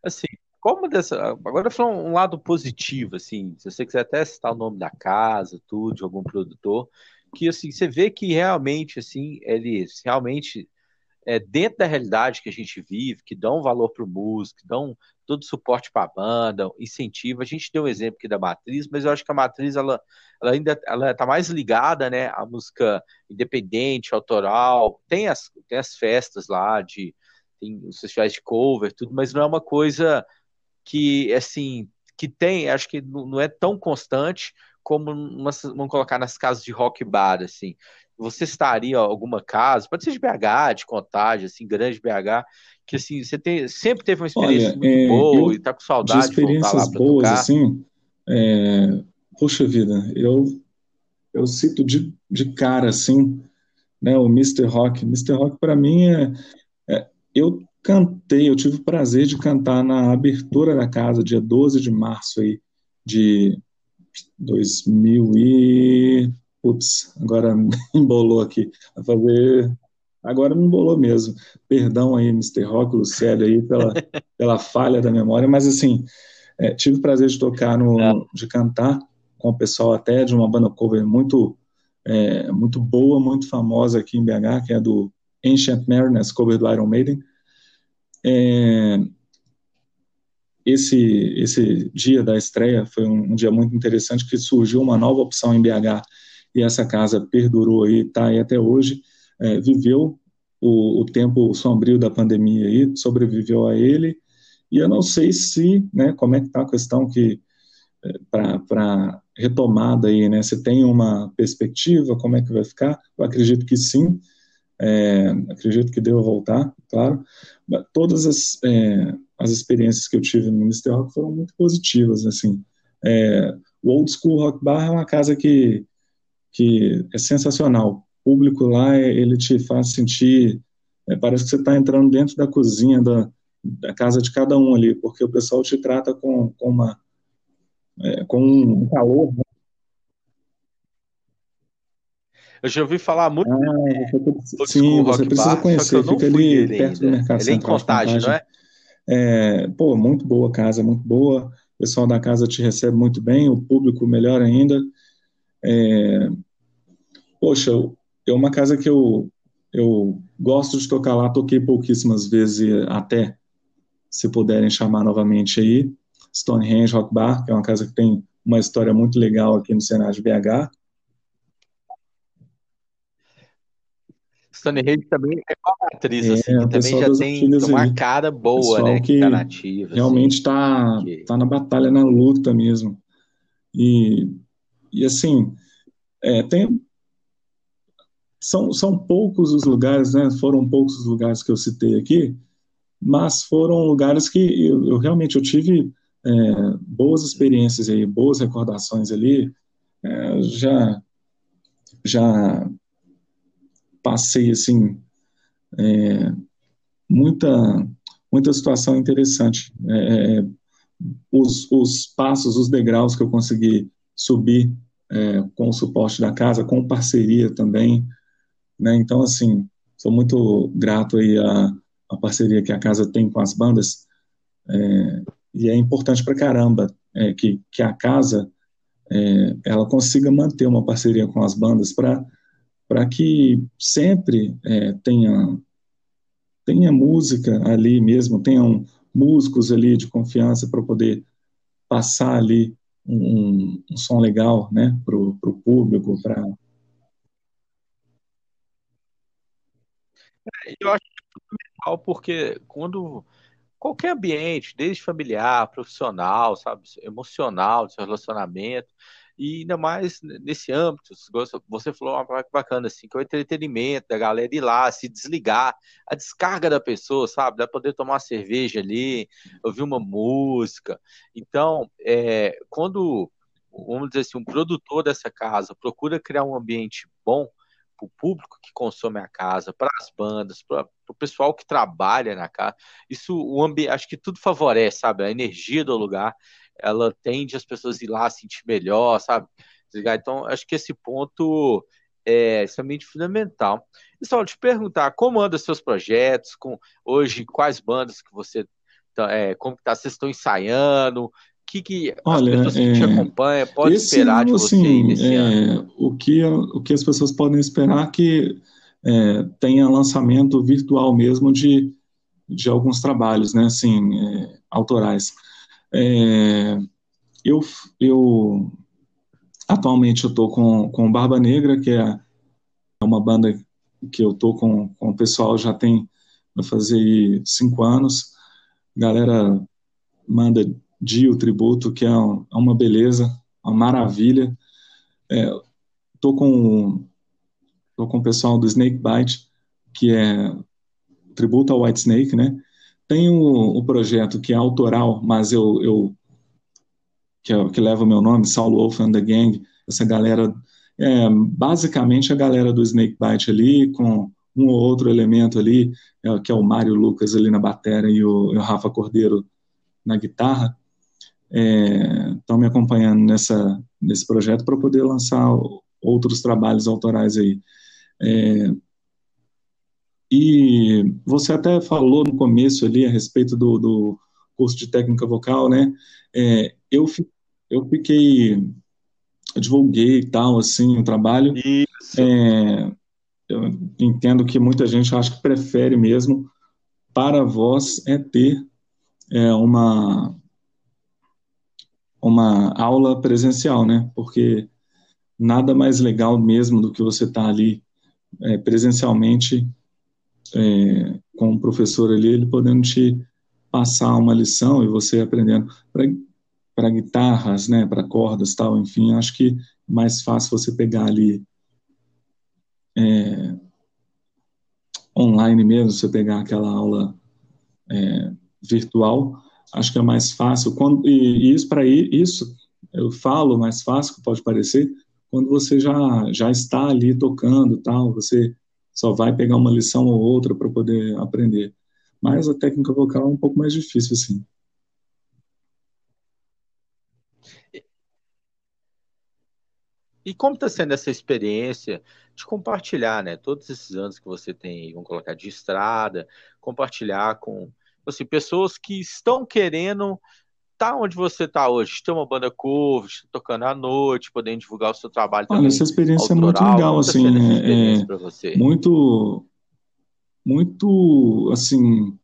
assim, como dessa. Agora falando um lado positivo, assim, se você quiser até citar o nome da casa, tudo, de algum produtor, que assim, você vê que realmente, assim, eles realmente é, dentro da realidade que a gente vive, que dão valor para o músico, dão todo suporte para a banda, incentivo. A gente deu um exemplo aqui da Matriz, mas eu acho que a Matriz ela, ela ainda ela está mais ligada né, à música independente, autoral. Tem as, tem as festas lá, de, tem os festivais de cover, tudo, mas não é uma coisa que, assim, que tem, acho que não é tão constante como uma, vamos colocar nas casas de rock bar, assim. Você estaria alguma casa, pode ser de BH, de Contagem, assim, grande BH, que assim, você tem, sempre teve uma experiência Olha, muito é, boa e tá com saudade de experiências de boas, tocar. assim, é, poxa vida, eu eu cito de, de cara, assim, né, o Mr. Rock. Mr. Rock, para mim, é, é, eu cantei, eu tive o prazer de cantar na abertura da casa, dia 12 de março aí, de 2000 e... Putz, agora embolou aqui. Vai fazer Agora me embolou mesmo. Perdão aí, Mr. Rock, Lucélio, aí, pela, pela falha da memória, mas assim, é, tive o prazer de tocar, no, é. de cantar com o pessoal até de uma banda cover muito, é, muito boa, muito famosa aqui em BH, que é do Ancient Mariners, cover do Iron Maiden. É, esse, esse dia da estreia foi um, um, dia muito interessante, que surgiu uma nova opção em BH, e essa casa perdurou aí, está aí até hoje, é, viveu o, o, tempo sombrio da pandemia aí, sobreviveu a ele, e eu não sei se, né, como é que está a questão que, é, para retomada aí, né, se tem uma perspectiva, como é que vai ficar, eu acredito que sim, é, acredito que deva voltar, claro, todas as, é, as experiências que eu tive no Ministério Rock foram muito positivas, assim, é, o Old School Rock Bar é uma casa que, que é sensacional, público lá, ele te faz sentir, é, parece que você está entrando dentro da cozinha da, da, casa de cada um ali, porque o pessoal te trata com, com uma é, com um calor. Né? Eu já ouvi falar muito. Ah, você, sim, você precisa bar, conhecer. Fica ali perto do mercado ele é em contagem, não é? é? Pô, muito boa casa, muito boa. O pessoal da casa te recebe muito bem, o público melhor ainda. É, poxa, é uma casa que eu, eu gosto de tocar lá, toquei pouquíssimas vezes até, se puderem chamar novamente aí, Stonehenge Rock Bar, que é uma casa que tem uma história muito legal aqui no cenário de BH. Stonehenge também é uma atriz, é, assim, que também já tem uma cara boa, né, que, tá nativa. Assim. Realmente está assim, que... tá na batalha, na luta mesmo. E, e assim, é, tem, são, são poucos os lugares, né? Foram poucos os lugares que eu citei aqui, mas foram lugares que eu, eu realmente eu tive é, boas experiências aí, boas recordações ali. É, já já passei assim é, muita muita situação interessante. É, é os, os passos, os degraus que eu consegui subir é, com o suporte da casa, com parceria também, né? Então, assim, sou muito grato aí à, à parceria que a casa tem com as bandas, é, e é importante para caramba é, que, que a casa é, ela consiga manter uma parceria com as bandas para para que sempre é, tenha tenha música ali mesmo, tenham músicos ali de confiança para poder passar ali um, um, som legal, né, para o público, para eu acho fundamental porque quando qualquer ambiente, desde familiar, profissional, sabe, emocional, seu relacionamento, e ainda mais nesse âmbito, você falou uma coisa bacana, assim, que é o entretenimento da galera ir lá, se desligar, a descarga da pessoa, sabe? Dá poder tomar uma cerveja ali, ouvir uma música. Então, é, quando, vamos dizer assim, um produtor dessa casa procura criar um ambiente bom, para o público que consome a casa, para as bandas, para o pessoal que trabalha na casa. Isso, o ambiente, acho que tudo favorece, sabe? A energia do lugar, ela tende as pessoas ir lá sentir melhor, sabe? Então, acho que esse ponto é extremamente fundamental. E só te perguntar, como anda seus projetos? Com hoje, quais bandas que você tá, é, como que tá, vocês estão ensaiando? que, que Olha, as pessoas que é, te acompanham podem esperar de você assim, nesse é, ano? O que, o que as pessoas podem esperar que é, tenha lançamento virtual mesmo de, de alguns trabalhos, né, assim, é, autorais. É, eu, eu atualmente eu estou com, com Barba Negra, que é uma banda que eu tô com, com o pessoal já tem vai fazer cinco anos. Galera manda Dio Tributo, que é, é uma beleza, uma maravilha. É, tô com tô com o pessoal do Snake Bite, que é tributo ao White Snake, né? Tem o, projeto que é autoral, mas eu, eu que, é, que leva o meu nome, Saulo Wolf and the Gang, essa galera, é, basicamente a galera do Snake Bite ali, com um ou outro elemento ali, é, que é o Mário Lucas ali na bateria e o, e o Rafa Cordeiro na guitarra, estão é, me acompanhando nessa, nesse projeto para poder lançar outros trabalhos autorais aí. É, e você até falou no começo ali a respeito do, do curso de técnica vocal, né? É, eu, eu fiquei, eu divulguei e tal, assim, o trabalho. Isso. É, eu entendo que muita gente acha que prefere mesmo para a voz é ter é, uma uma aula presencial, né? Porque nada mais legal mesmo do que você estar tá ali é, presencialmente é, com o professor ali, ele podendo te passar uma lição e você aprendendo para guitarras, né, para cordas, tal, enfim, acho que mais fácil você pegar ali é, online mesmo, você pegar aquela aula é, virtual, acho que é mais fácil. Quando, e, e isso, para isso, eu falo mais fácil, pode parecer, quando você já, já está ali tocando, tal, você só vai pegar uma lição ou outra para poder aprender. Mas a técnica vocal é um pouco mais difícil, assim. E como está sendo essa experiência de compartilhar, né? Todos esses anos que você tem, vamos colocar, de estrada, compartilhar com assim, pessoas que estão querendo tá onde você está hoje, ter uma banda cover, tocando à noite, podendo divulgar o seu trabalho Olha, essa experiência é muito legal, assim, é, é muito, muito, assim,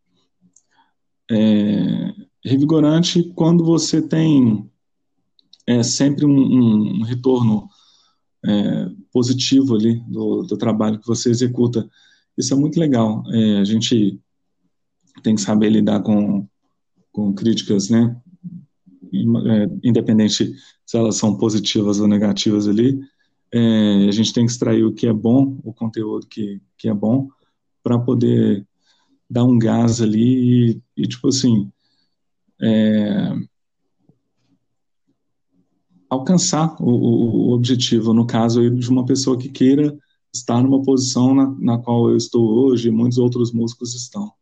é, revigorante quando você tem é, sempre um, um retorno é, positivo ali do, do, trabalho que você executa. Isso é muito legal. É, a gente tem que saber lidar com, com críticas, né? É, independente se elas são positivas ou negativas ali, é, a gente tem que extrair o que é bom, o conteúdo que, que é bom, para poder dar um gás ali e, e tipo assim, é, alcançar o, o, objetivo, no caso aí, de uma pessoa que queira estar numa posição na, na qual eu estou hoje e muitos outros músicos estão.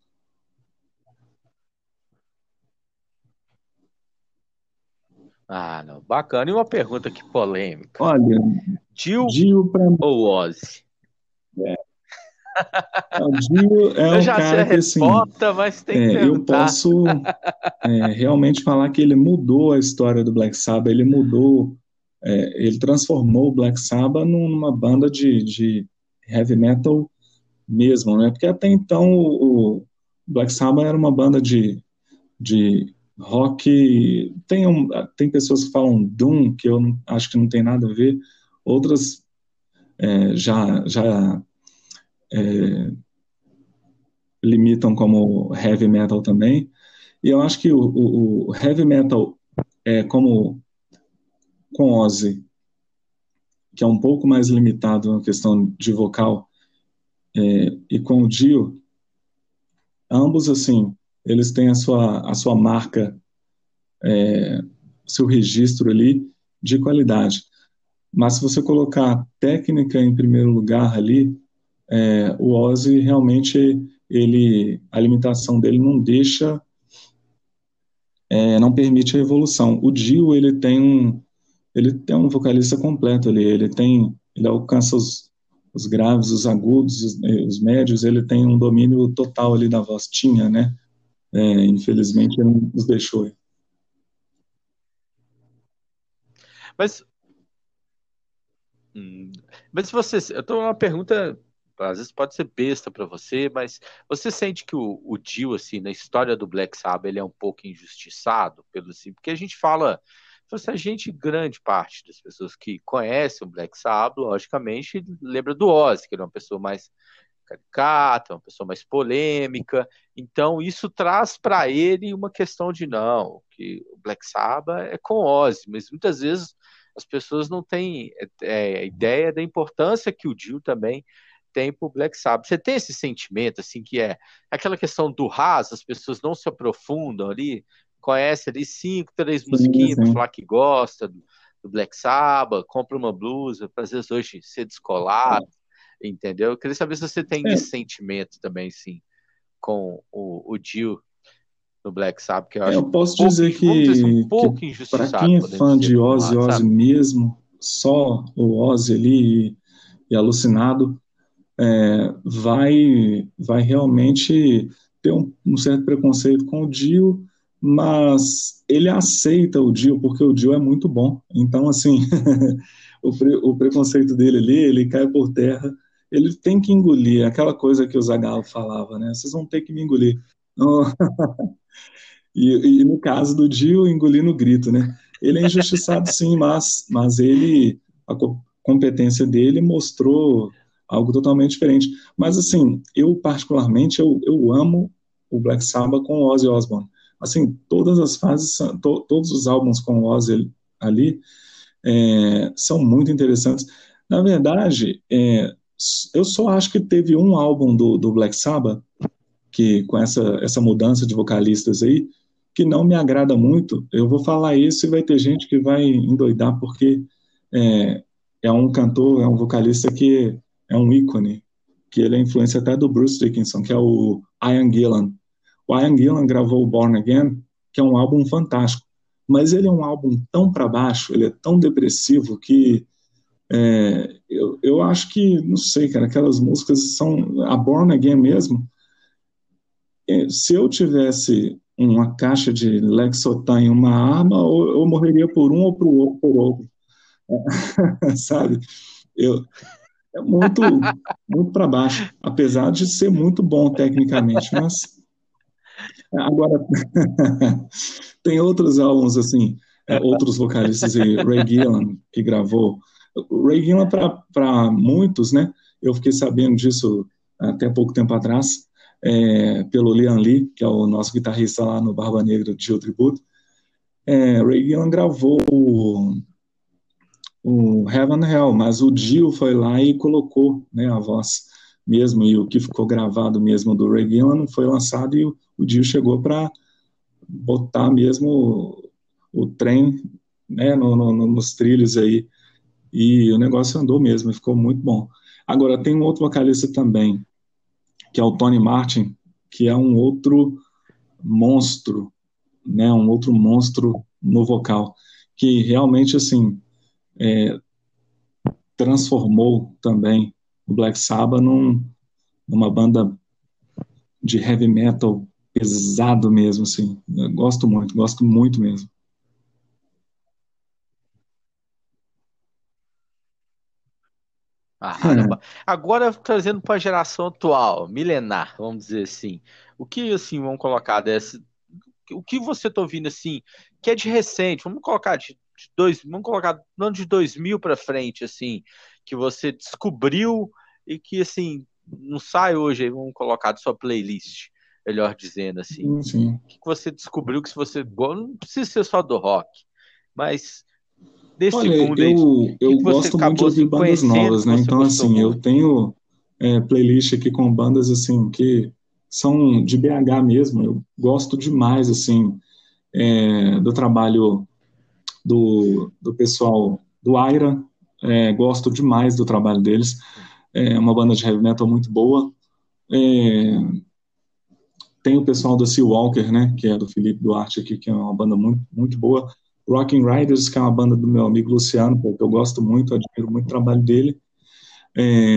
Ah, não. Bacana. E uma pergunta aqui polêmica. Olha, Dio pra... ou Ozzy? É. O Dio é eu um já cara resposta, assim, mas tem que é, eu posso é, realmente falar que ele mudou a história do Black Sabbath, ele mudou, é, ele transformou o Black Sabbath numa banda de, de heavy metal mesmo, né? Porque até então o Black Sabbath era uma banda de, de rock. Tem, um, tem pessoas que falam Doom, que eu acho que não tem nada a ver, outras é, já, já é, limitam como heavy metal também. E eu acho que o, o, o heavy metal é como com Ozzy, que é um pouco mais limitado na questão de vocal, é, e com o Dio, ambos assim, eles têm a sua, a sua marca, é, seu registro ali de qualidade. Mas se você colocar técnica em primeiro lugar ali, é, o Ozzy realmente ele a limitação dele não deixa é, não permite a evolução. O Dio ele tem um ele tem um vocalista completo ali, ele tem ele alcança os, os graves, os agudos, os, os, médios, ele tem um domínio total ali da voz tinha, né? É, infelizmente ele nos deixou. Mas hum, mas você, eu tô uma pergunta às vezes pode ser besta para você, mas você sente que o, o Dio, assim, na história do Black Sabbath, ele é um pouco injustiçado, pelo assim, porque a gente fala, se a gente, grande parte das pessoas que conhecem o Black Sabbath, logicamente, lembra do Ozzy, que ele é uma pessoa mais caricata, uma pessoa mais polêmica, então isso traz para ele uma questão de não, que o Black Sabbath é com Ozzy, mas muitas vezes as pessoas não têm é, ideia da importância que o Dio também tempo Black Sabbath. Você tem esse sentimento, assim, que é aquela questão do raso, as pessoas não se aprofundam ali, conhece ali cinco, três musiquinhas para falar que gosta do, do, Black Sabbath, compra uma blusa, para às vezes hoje ser descolado, é. Entendeu? Eu queria saber se você tem é. esse sentimento também, sim, com o, o Dio no Black Sabbath, que eu, é, eu posso dizer que, um pouco que para quem é fã de Ozzy, Ozzy mesmo, só o Ozzy ali e, e alucinado, é, vai, vai realmente ter um, um, certo preconceito com o Dio, mas ele aceita o Dio porque o Dio é muito bom. Então, assim, o, pre, o, preconceito dele ali, ele cai por terra. Ele tem que engolir aquela coisa que o Zagallo falava, né? Vocês vão ter que me engolir. e, e, no caso do Dio, engolir no grito, né? Ele é injustiçado, sim, mas, mas ele, a competência dele mostrou algo totalmente diferente. Mas, assim, eu particularmente, eu, eu amo o Black Sabbath com o Ozzy Osbourne. Assim, todas as fases, to, todos os álbuns com o Ozzy ali é, são muito interessantes. Na verdade, é, eu só acho que teve um álbum do, do Black Sabbath, que com essa, essa mudança de vocalistas aí, que não me agrada muito. Eu vou falar isso e vai ter gente que vai endoidar, porque é, é um cantor, é um vocalista que é um ícone, que ele é influência até do Bruce Dickinson, que é o Ian Gillan. O Ian Gillan gravou Born Again, que é um álbum fantástico, mas ele é um álbum tão para baixo, ele é tão depressivo que é, eu, eu acho que, não sei, cara, aquelas músicas são. A Born Again mesmo. É, se eu tivesse uma caixa de Lexotan e uma arma, eu, eu morreria por um ou por outro. Por outro. sabe? Eu, é muito, muito para baixo, apesar de ser muito bom tecnicamente, mas agora tem outros álbuns assim, é, outros vocalistas Ray Gillan que gravou. Ray Gillan para muitos, né? Eu fiquei sabendo disso até pouco tempo atrás, é, pelo Liam Lee, que é o nosso guitarrista lá no Barba Negra de O Tributo. É, Ray Gillan gravou o Heaven Hell, mas o Dio foi lá e colocou né, a voz mesmo, e o que ficou gravado mesmo do Ray Gillan foi lançado e o, o Dio chegou para botar mesmo o, o trem né, no, no, nos trilhos aí, e o negócio andou mesmo, ficou muito bom. Agora, tem um outro vocalista também, que é o Tony Martin, que é um outro monstro, né, um outro monstro no vocal que realmente, assim, é, transformou também o Black Sabbath num, numa banda de heavy metal pesado mesmo, assim. Eu gosto muito, gosto muito mesmo. Ah. Agora trazendo para a geração atual, milenar, vamos dizer assim. O que assim vamos colocar dessa? O que você está ouvindo assim, que é de recente? Vamos colocar de, de dois, vamos colocar não de 2000 para frente assim, que você descobriu e que assim não sai hoje, vamos colocar de sua playlist, melhor dizendo assim. Sim. O que você descobriu que se você não precisa ser só do rock, mas desse Olha, mundo eu, eu que gosto muito de ouvir bandas novas, né? Então, assim, eu muito? tenho é, playlist aqui com bandas, assim, que são de BH mesmo. Eu gosto demais, assim, é, do trabalho do, do pessoal do Aira. É, gosto demais do trabalho deles. É uma banda de heavy metal muito boa. É, tem o pessoal do Sea Walker, né? Que é do Felipe Duarte aqui, que é uma banda muito, muito boa. Rocking Riders, que é uma banda do meu amigo Luciano, que eu gosto muito, admiro muito o trabalho dele. É,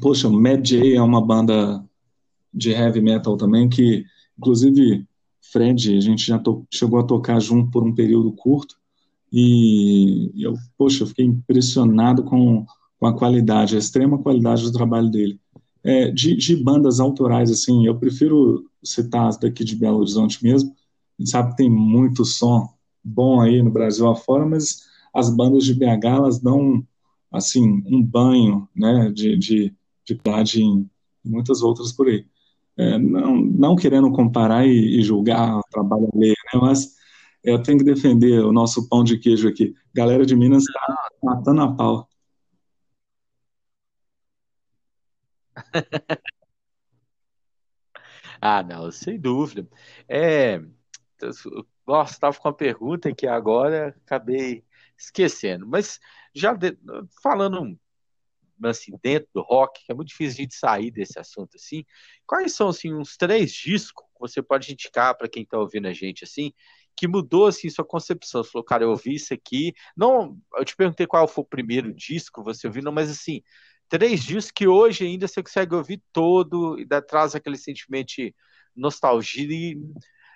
poxa, Mad J é uma banda de heavy metal também, que inclusive Fred, a gente já to, chegou a tocar junto por um período curto, e eu, poxa, eu fiquei impressionado com, com a qualidade, a extrema qualidade do trabalho dele. É, de, de bandas autorais, assim, eu prefiro citar as daqui de Belo Horizonte mesmo, sabe tem muito som bom aí no Brasil afora, mas as bandas de BH, elas dão, assim, um banho, né, de, de, de qualidade em muitas outras por aí. É, não, não querendo comparar e, e julgar o trabalho alheio, né, mas eu tenho que defender o nosso pão de queijo aqui. Galera de Minas está matando a pau. Ah, não, sem dúvida. É, nossa, estava com uma pergunta que agora acabei esquecendo. Mas já de- falando assim, dentro do rock, que é muito difícil a gente sair desse assunto assim, quais são assim, uns três discos que você pode indicar para quem está ouvindo a gente assim, que mudou assim sua concepção? Você falou, cara, eu ouvi isso aqui. Não, eu te perguntei qual foi o primeiro disco que você ouviu, não, mas assim, três discos que hoje ainda você consegue ouvir todo e traz aquele sentimento de nostalgia e,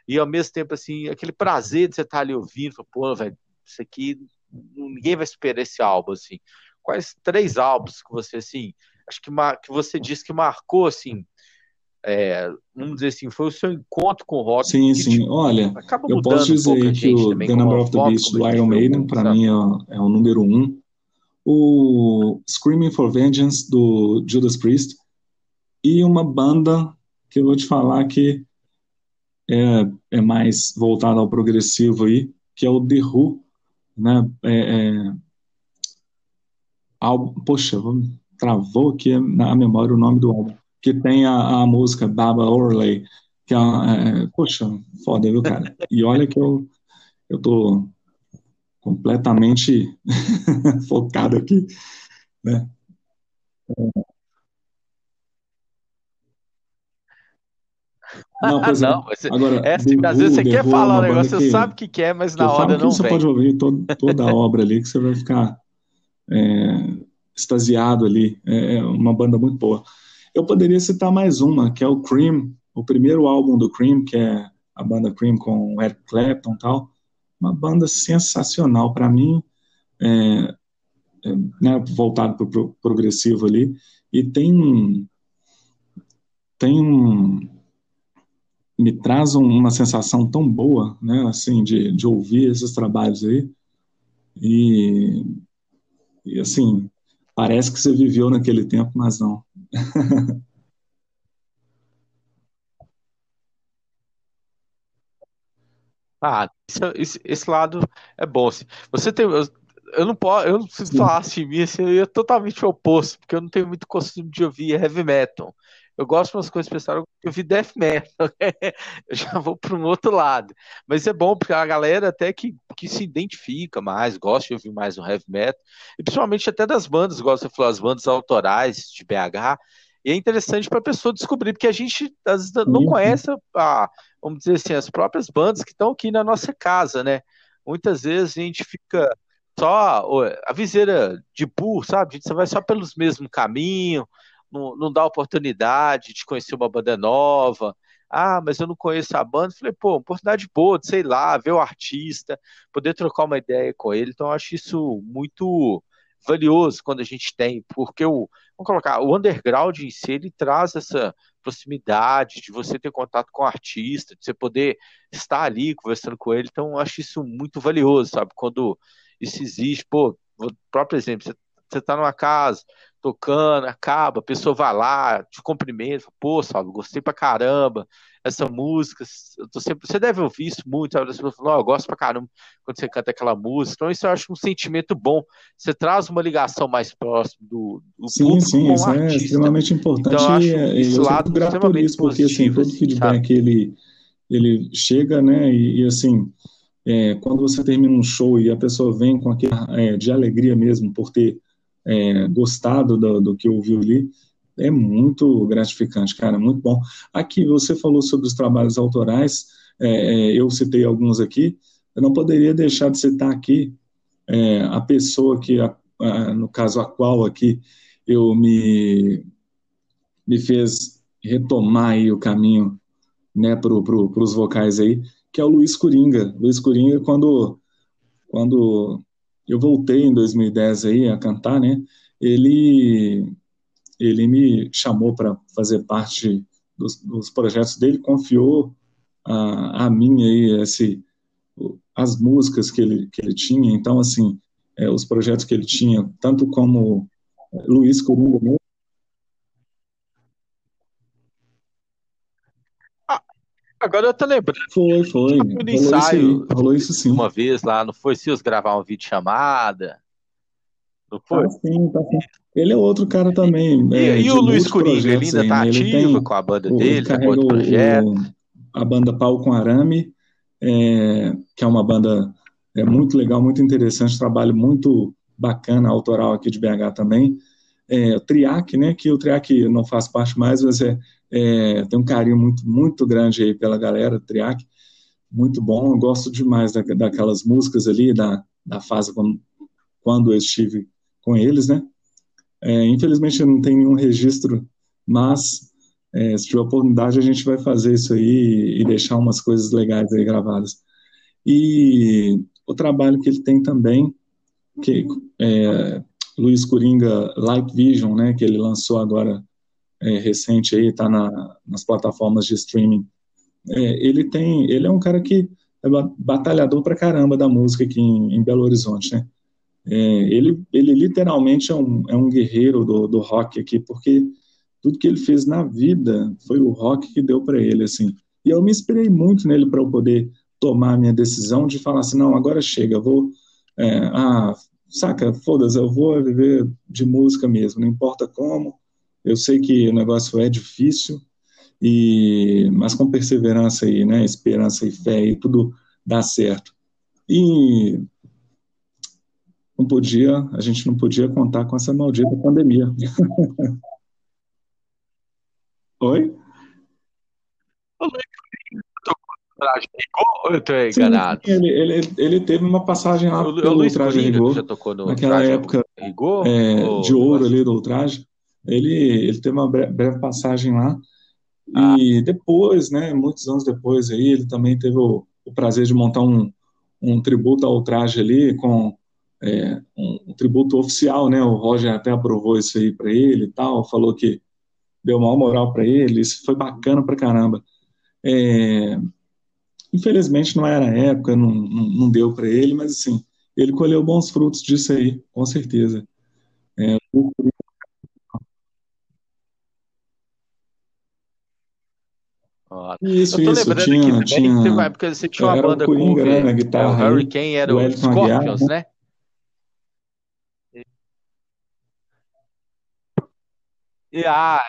e ao mesmo tempo assim, aquele prazer de você estar ali ouvindo, pô, velho, isso aqui ninguém vai superar esse álbum assim. Quais três álbuns que você assim, acho que, que você disse que marcou assim, é, vamos dizer assim, foi o seu encontro com o rock Sim, sim. Olha, eu posso um dizer aí que o também The Number of the Beast do Iron Maiden, para mim, é, é o número um. O Screaming for Vengeance do Judas Priest. E uma banda que eu vou te falar que é, é mais voltada ao progressivo aí, que é o The Who, né? É, é, álbum, poxa, travou aqui na memória o nome do álbum, que tem a, a música Baba O'Reilly, que é, é, poxa, foda, viu, cara? E olha que eu, eu tô completamente focado aqui, né? Não, Ah, pois é. não, mas Agora, é assim, às vezes você quer é falar um negócio, você que, sabe o que quer, mas que eu na hora não você pode vem. ouvir todo, toda a obra ali, que você vai ficar é, extasiado ali. É é uma banda muito boa. Eu poderia citar mais uma, que é o Cream, o primeiro álbum do Cream, que é a banda Cream com o Eric Clapton e tal. Uma banda sensacional para mim, é, é, né, voltado para o pro, progressivo ali. E tem tem um, me traz uma sensação tão boa, né, assim, de, de ouvir esses trabalhos aí. E, e assim, parece que você viveu naquele tempo, mas não. Ah, esse, esse lado é bom. assim. Você tem. Eu, eu não posso, eu não preciso falar assim, assim, eu é totalmente oposto, porque eu não tenho muito costume de ouvir heavy metal. Eu gosto de umas coisas pessoais, eu ouvir death metal. Eu já vou para um outro lado. Mas é bom, porque a galera até que, que se identifica mais, gosta de ouvir mais o heavy metal, e principalmente até das bandas, gosta de falar, as bandas autorais de BH. E é interessante para a pessoa descobrir, porque a gente às vezes, não sim. conhece a, vamos dizer assim, as próprias bandas que estão aqui na nossa casa, né? muitas vezes a gente fica só a viseira de burro, sabe? Você vai só pelos mesmos caminhos, não, não dá oportunidade de conhecer uma banda nova. Ah, mas eu não conheço a banda. Falei, pô, oportunidade boa de, sei lá, ver o artista, poder trocar uma ideia com ele. Então, acho isso muito valioso quando a gente tem, porque o, vamos colocar, o underground em si, ele traz essa proximidade de você ter contato com o artista, de você poder estar ali conversando com ele. Então, acho isso muito valioso, sabe? Quando isso existe, pô, próprio exemplo, você, você tá numa casa, tocando, acaba, a pessoa vai lá, te cumprimenta, pô, Saulo, gostei pra caramba, essa música, eu tô sempre, você deve ouvir isso muito, sabe? As pessoas falam, oh, eu gosto pra caramba quando você canta aquela música, então isso eu acho um sentimento bom, você traz uma ligação mais próxima do, do sim, público sim, isso é extremamente importante então, eu acho e, esse eu lado grato por isso, porque assim, todo assim, feedback ele, ele chega, né, e, e assim, é, quando você termina um show e a pessoa vem com aquele é, de alegria mesmo por ter é, gostado do, do, que ouviu ali, é muito gratificante, cara, muito bom. Aqui você falou sobre os trabalhos autorais, é, é, eu citei alguns aqui, eu não poderia deixar de citar aqui é, a pessoa que, a, a, no caso a qual aqui eu me, me fez retomar aí o caminho né, para pro, os vocais aí, que é o Luiz Coringa. Luiz Coringa, quando, quando eu voltei em 2010 aí a cantar, né? Ele ele me chamou para fazer parte dos, dos, projetos dele, confiou a, a mim aí esse as músicas que ele que ele tinha, então assim é, os projetos que ele tinha, tanto como Luiz Coringa Agora eu tô lembrando. Foi, foi. No rolou ensaio. Isso rolou isso sim. Uma vez lá, não foi? Se os gravar um vídeo chamada. Não foi? Tá sim, tá sim. Ele é outro cara também. E, é, e o Luiz Coringa, ele ainda tá ativo tem, com a banda dele, tá com outro projeto. O, a banda Pau com Arame, é, que é uma banda é muito legal, muito interessante, trabalho muito bacana, autoral aqui de BH também. É, o Triac, né, que o Triac não faz parte mais, mas é, é, tem um carinho muito, muito grande aí pela galera, Triac, muito bom. Eu gosto demais da, daquelas músicas ali, da, da fase quando, quando eu estive com eles, né? É, infelizmente não tem nenhum registro, mas é, se tiver oportunidade a gente vai fazer isso aí e deixar umas coisas legais aí gravadas. E o trabalho que ele tem também, que é, Luiz Coringa Light Vision, né, que ele lançou agora é, recente aí, está na, nas plataformas de streaming. É, ele tem, ele é um cara que é batalhador pra caramba da música aqui em, em Belo Horizonte, né? É, ele, ele literalmente é um, é um guerreiro do, do rock aqui, porque tudo que ele fez na vida foi o rock que deu para ele, assim. E eu me inspirei muito nele para eu poder tomar a minha decisão de falar assim, não, agora chega, vou, é, ah, saca, foda-se, eu vou viver de música mesmo, não importa como, eu sei que o negócio é difícil, e mas com perseverança e né, esperança e fé e tudo dá certo. E não podia, a gente não podia contar com essa maldita pandemia. Oi? eu tô enganado? Sim, ele, ele, ele teve uma passagem lá o, pelo Ultraje Rigor, já tocou no naquela época Rigor, é, de ouro ali do Ultraje. Ele, ele teve uma breve passagem lá. Ah. E depois, né, muitos anos depois aí, ele também teve o, o prazer de montar um, um tributo ao Ultraje ali com é, um, um, tributo oficial, né? O Roger até aprovou isso aí para ele e tal, falou que deu maior moral para ele, isso foi bacana pra caramba. É, infelizmente não era a época, não, não, não deu para ele, mas assim, ele colheu bons frutos disso aí, com certeza. É, Isso, eu tô isso, lembrando tinha, aqui tinha, também, você, tinha uma banda Coringa, cover, né, na guitarra, é, o Hurricane era o, Scorpions, Aguiar, né? E, ah,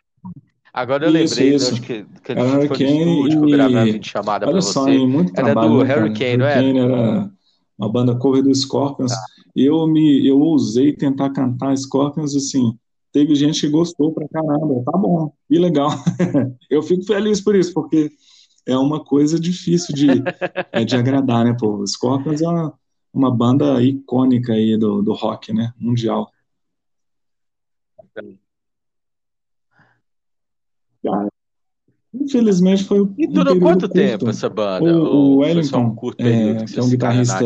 agora eu isso, lembrei, isso. acho que, que a gente foi no estúdio, que eu gravei pra só, você. muito era trabalho, do né, Hurricane, não era? Hurricane era uma banda cover do Scorpions. Ah. Eu me, eu ousei tentar cantar Scorpions assim, teve gente que gostou pra caramba, tá bom, e legal. eu fico feliz por isso, porque é uma coisa difícil de, é, de agradar, né, pô? Scorpions é uma, uma banda icônica aí do, do rock, né? Mundial. Infelizmente foi E durou um quanto curto. tempo essa banda? O, o Wellington, um curto é, que é um guitarrista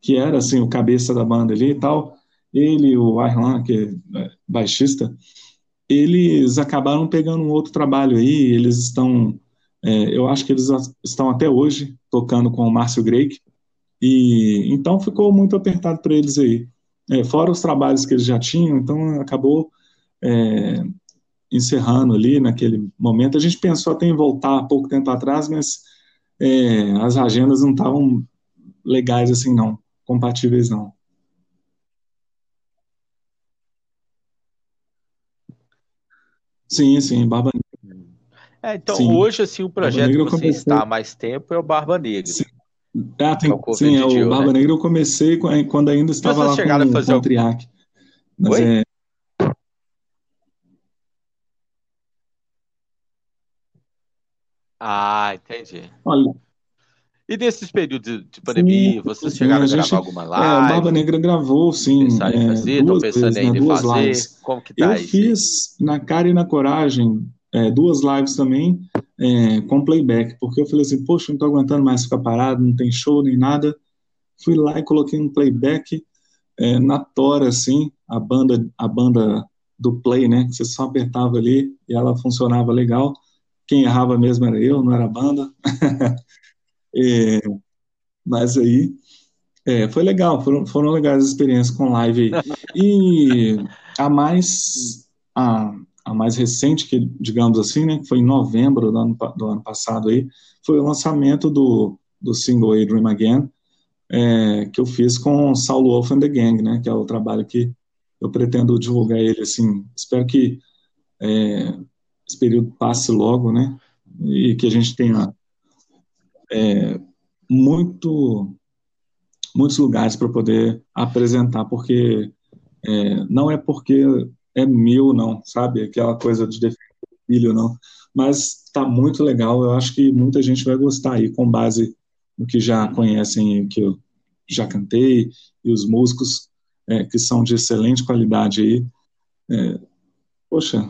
que era assim o cabeça da banda ali e tal, ele o Arlan, que é baixista, eles acabaram pegando um outro trabalho aí, eles estão, é, eu acho que eles estão até hoje tocando com o Márcio Greik, e então ficou muito apertado para eles aí. É, fora os trabalhos que eles já tinham, então acabou é, encerrando ali naquele momento. A gente pensou até em voltar pouco tempo atrás, mas é, as agendas não estavam legais assim, não, compatíveis não. Sim, sim, Barba Negra. É, então, sim. hoje, assim, o projeto que você comecei... está há mais tempo é o Barba Negra. Sim. Ah, tem, é sim, é o Barba né? Negra eu comecei quando ainda estava lá com, fazer com o Triac. Mas Oi? é, Ah, entendi. Olha, E nesses períodos de pandemia, vocês sim, chegaram a a gente, gravar alguma é, o live? Barba Negra gravou, sim, Pensaram em é, fazer? Estão pensando vezes, né, em duas fazer? lives. Como que Eu tá isso aí? fiz na cara e na coragem é, duas lives também é, com playback, porque eu falei assim, poxa, não tô aguentando mais ficar parado, não tem show nem nada. Fui lá e coloquei um playback é, na tora, assim, a banda, a banda do play, né, que você só apertava ali e ela funcionava legal. Quem errava mesmo era eu, não era a banda. É, mas aí é, foi legal, foram, foram legais as experiências com live aí. E a mais a, a mais recente, que digamos assim, né, que foi em novembro do ano, do ano passado aí, foi o lançamento do, do single aí, Dream Again, é, que eu fiz com Saulo Wolf and the Gang, né, que é o trabalho que eu pretendo divulgar ele assim. Espero que é, esse período passe logo, né? E que a gente tenha é, muito, muitos lugares para poder apresentar, porque é, não é porque é meu, não, sabe? Aquela coisa de defender filho, não. Mas está muito legal, eu acho que muita gente vai gostar aí, com base no que já conhecem, que eu já cantei, e os músicos é, que são de excelente qualidade aí. É, poxa,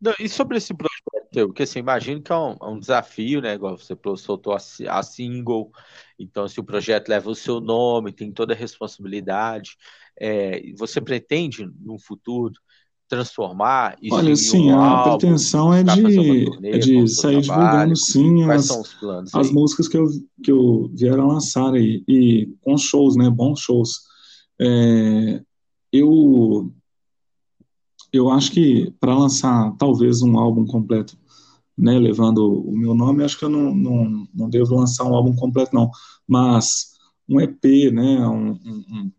Não, e sobre esse projeto teu, porque assim, imagino que é um, é um desafio, né? Igual você soltou a, a single, então se o projeto leva o seu nome, tem toda a responsabilidade, é, você pretende, no futuro, transformar isso Olha, sim, um a álbum, pretensão é de, turnê é de sair trabalho? divulgando, sim, as, as músicas que eu, que eu vieram lançar aí, e com shows, né, bons shows. É, eu, eu acho que para lançar talvez um álbum completo, né, levando o meu nome, acho que eu não, não, não devo lançar um álbum completo, não, mas um EP, né, um, um,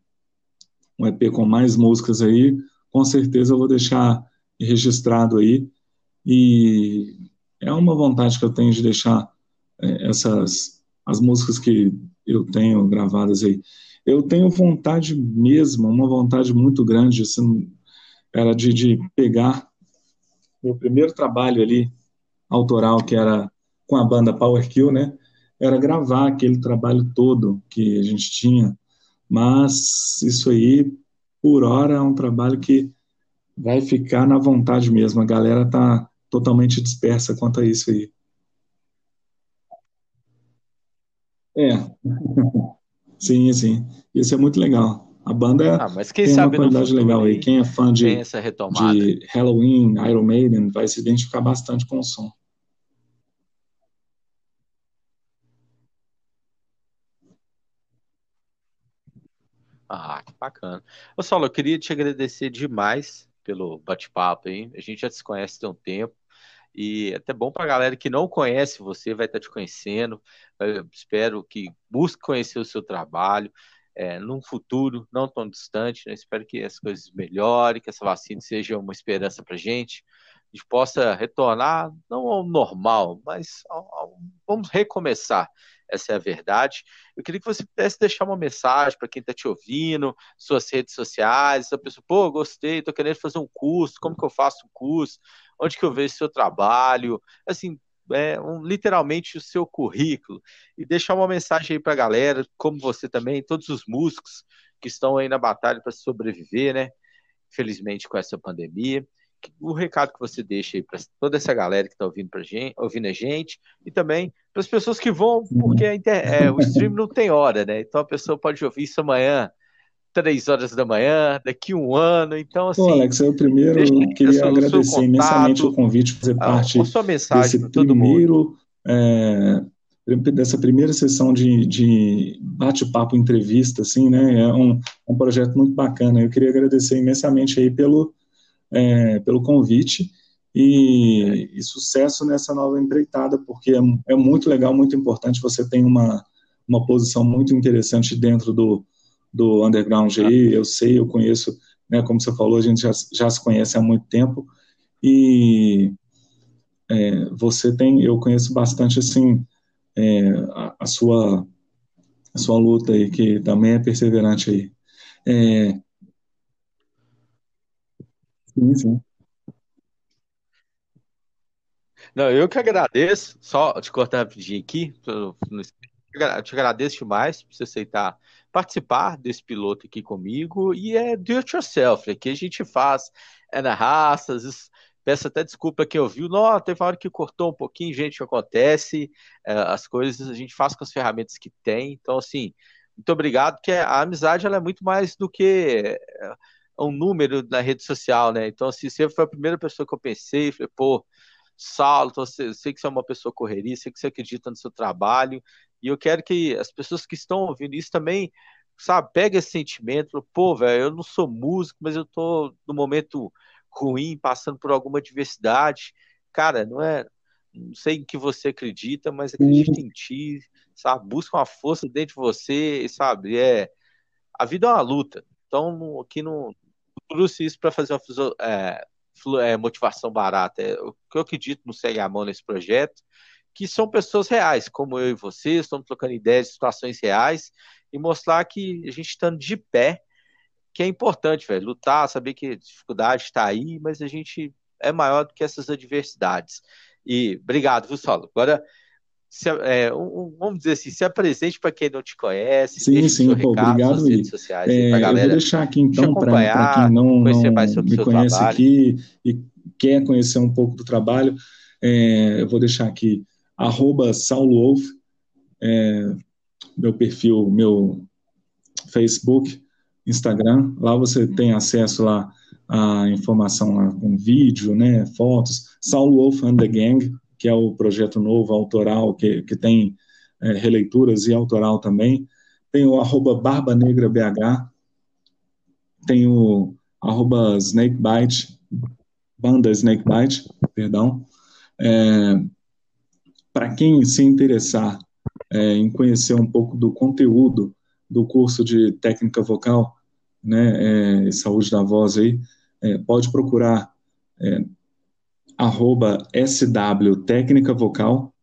um EP com mais músicas aí, com certeza eu vou deixar registrado aí, e é uma vontade que eu tenho de deixar é, essas, as músicas que eu tenho gravadas aí. Eu tenho vontade mesmo, uma vontade muito grande, assim, era de, de pegar meu primeiro trabalho ali, autoral, que era com a banda Power Kill, né? Era gravar aquele trabalho todo que a gente tinha. Mas isso aí, por hora, é um trabalho que vai ficar na vontade mesmo. A galera tá totalmente dispersa quanto a isso aí. É, sim, sim. Isso é muito legal. A banda Ah, mas quem tem uma sabe no qualidade legal aí. Quem é fã de, de Halloween, Iron Maiden, vai se identificar bastante com o som. Ah, que bacana. Ô, Saulo, eu queria te agradecer demais pelo bate-papo aí. A gente já se conhece tem um tempo. E é até bom para a galera que não conhece você, vai estar te conhecendo. Eu espero que busque conhecer o seu trabalho é, num futuro não tão distante. Né? Espero que as coisas melhorem, que essa vacina seja uma esperança para a gente. A gente possa retornar, não ao normal, mas ao, ao, vamos recomeçar. Essa é a verdade. Eu queria que você pudesse deixar uma mensagem para quem está te ouvindo, suas redes sociais, a pessoa, pô, gostei, estou querendo fazer um curso, como que eu faço o curso? onde que eu vejo seu trabalho, assim, é, um, literalmente o seu currículo e deixar uma mensagem aí para a galera, como você também, todos os músicos que estão aí na batalha para sobreviver, né? Felizmente com essa pandemia. O recado que você deixa aí para toda essa galera que está ouvindo, gente, ouvindo a gente e também para as pessoas que vão, porque inter... é, o stream não tem hora, né? Então a pessoa pode ouvir isso amanhã, três horas da manhã, daqui um ano. Então, assim. Pô, Alex, eu primeiro queria agradecer imensamente o convite fazer parte sua mensagem desse primeiro. É, dessa primeira sessão de, de bate-papo entrevista, assim, né? É um, um projeto muito bacana. Eu queria agradecer imensamente aí pelo, é, pelo convite e, e, sucesso nessa nova empreitada, porque é, é muito legal, muito importante. Você tem uma, uma posição muito interessante dentro do, do underground aí, eu sei, eu conheço, né, como você falou, a gente já, já se conhece há muito tempo, e é, você tem, eu conheço bastante, assim, é, a, a, sua, a sua luta aí, que também é perseverante aí. É... Sim, sim. Não, eu que agradeço, só te cortar rapidinho aqui, eu te agradeço demais por você aceitar participar desse piloto aqui comigo e é do it yourself, aqui a gente faz, é na raça, às vezes peço até desculpa quem ouviu, não, teve uma hora que cortou um pouquinho, gente, acontece, é, as coisas a gente faz com as ferramentas que tem, então assim, muito obrigado, porque a amizade ela é muito mais do que é, um número na rede social, né, então assim, você foi a primeira pessoa que eu pensei, falei, pô, Saulo, então, sei, sei que você é uma pessoa correria, sei que você acredita no seu trabalho, e eu quero que as pessoas que estão ouvindo isso também, sabe, pegue esse sentimento, pô, velho, eu não sou músico, mas eu tô no momento ruim, passando por alguma adversidade. Cara, não é, não sei em que você acredita, mas acredita em ti, sabe? Busca uma força dentro de você, sabe? É, a vida é uma luta. Então, aqui não trouxe isso para fazer uma é, é, motivação barata. É, o que eu acredito não segue a mão nesse projeto que são pessoas reais, como eu e você, estamos trocando ideias de situações reais e mostrar que a gente estando de pé, que é importante, velho, lutar, saber que a dificuldade está aí, mas a gente é maior do que essas adversidades. E obrigado, viu, Solo? Agora, se, é, um, vamos dizer assim, se apresente para quem não te conhece. Sim, sim, pô, recado, obrigado. Redes sociais, é, eu vou deixar aqui então para quem não, não me conhece trabalho. aqui e quer conhecer um pouco do trabalho, é, eu vou deixar aqui arroba saulowolf, é, meu perfil, meu Facebook, Instagram, lá você tem acesso lá à informação lá com vídeo, né, fotos, Saulo Wolf and the Gang, que é o projeto novo, autoral, que, que tem é, releituras e autoral também, tem o arroba Barba Negra BH, tem o arroba Snakebite, banda Snakebite, perdão, é, para quem se interessar é, em conhecer um pouco do conteúdo do curso de técnica vocal, né, é, saúde da voz aí, é, pode procurar é, arroba SW Técnica Vocal,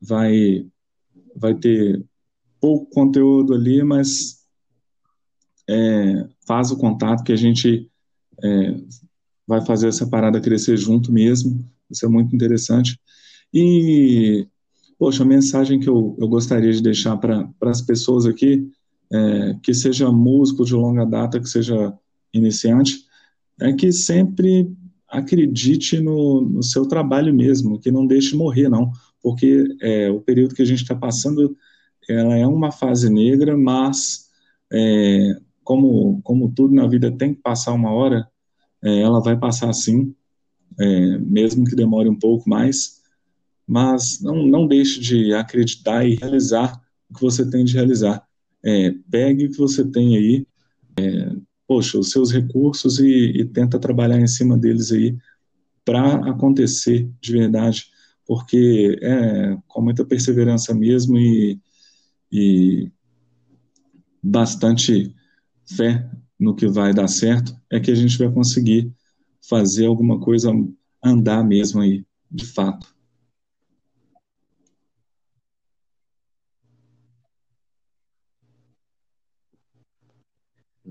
vai, vai ter pouco conteúdo ali, mas é, faz o contato que a gente é, vai fazer essa parada crescer junto mesmo, isso é muito interessante. E Poxa, a mensagem que eu, eu gostaria de deixar para as pessoas aqui, é, que seja músico de longa data, que seja iniciante, é que sempre acredite no, no seu trabalho mesmo, que não deixe morrer, não, porque é, o período que a gente está passando, ela é uma fase negra, mas é, como, como tudo na vida tem que passar uma hora, é, ela vai passar sim, é, mesmo que demore um pouco mais, mas não, não deixe de acreditar e realizar o que você tem de realizar. É, pegue o que você tem aí, é, poxa, os seus recursos e, e tenta trabalhar em cima deles aí para acontecer de verdade, porque é com muita perseverança mesmo e, e bastante fé no que vai dar certo, é que a gente vai conseguir fazer alguma coisa andar mesmo aí, de fato.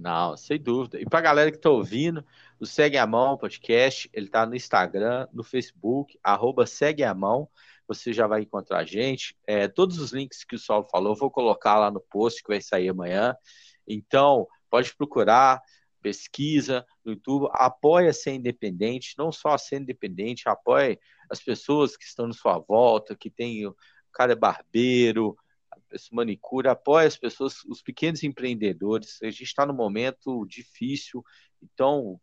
Não, sem dúvida. E para a galera que está ouvindo, o Segue a Mão podcast, ele está no Instagram, no Facebook, arroba Segue a Mão. você já vai encontrar a gente. É, todos os links que o Saulo falou, vou colocar lá no post que vai sair amanhã. Então, pode procurar, pesquisa no YouTube, apoia ser independente, não só ser independente, apoie as pessoas que estão na sua volta, que tem o cara é barbeiro, esse manicure, apoia as pessoas, os pequenos empreendedores. A gente está num momento difícil, então,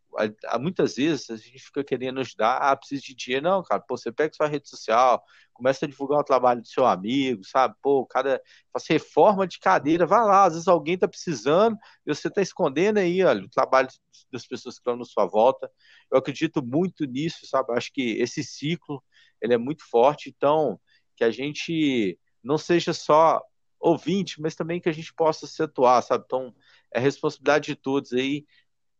há, muitas vezes a gente fica querendo ajudar, ah, preciso de dinheiro. Não, cara, pô, você pega sua rede social, começa a divulgar o trabalho do seu amigo, sabe? Pô, cada faz reforma de cadeira, vai lá, às vezes alguém está precisando e você está escondendo aí, olha, o trabalho das pessoas que estão na sua volta. Eu acredito muito nisso, sabe? Acho que esse ciclo, ele é muito forte, então, que a gente não seja só ouvinte, mas também que a gente possa se atuar, sabe? Então, é responsabilidade de todos aí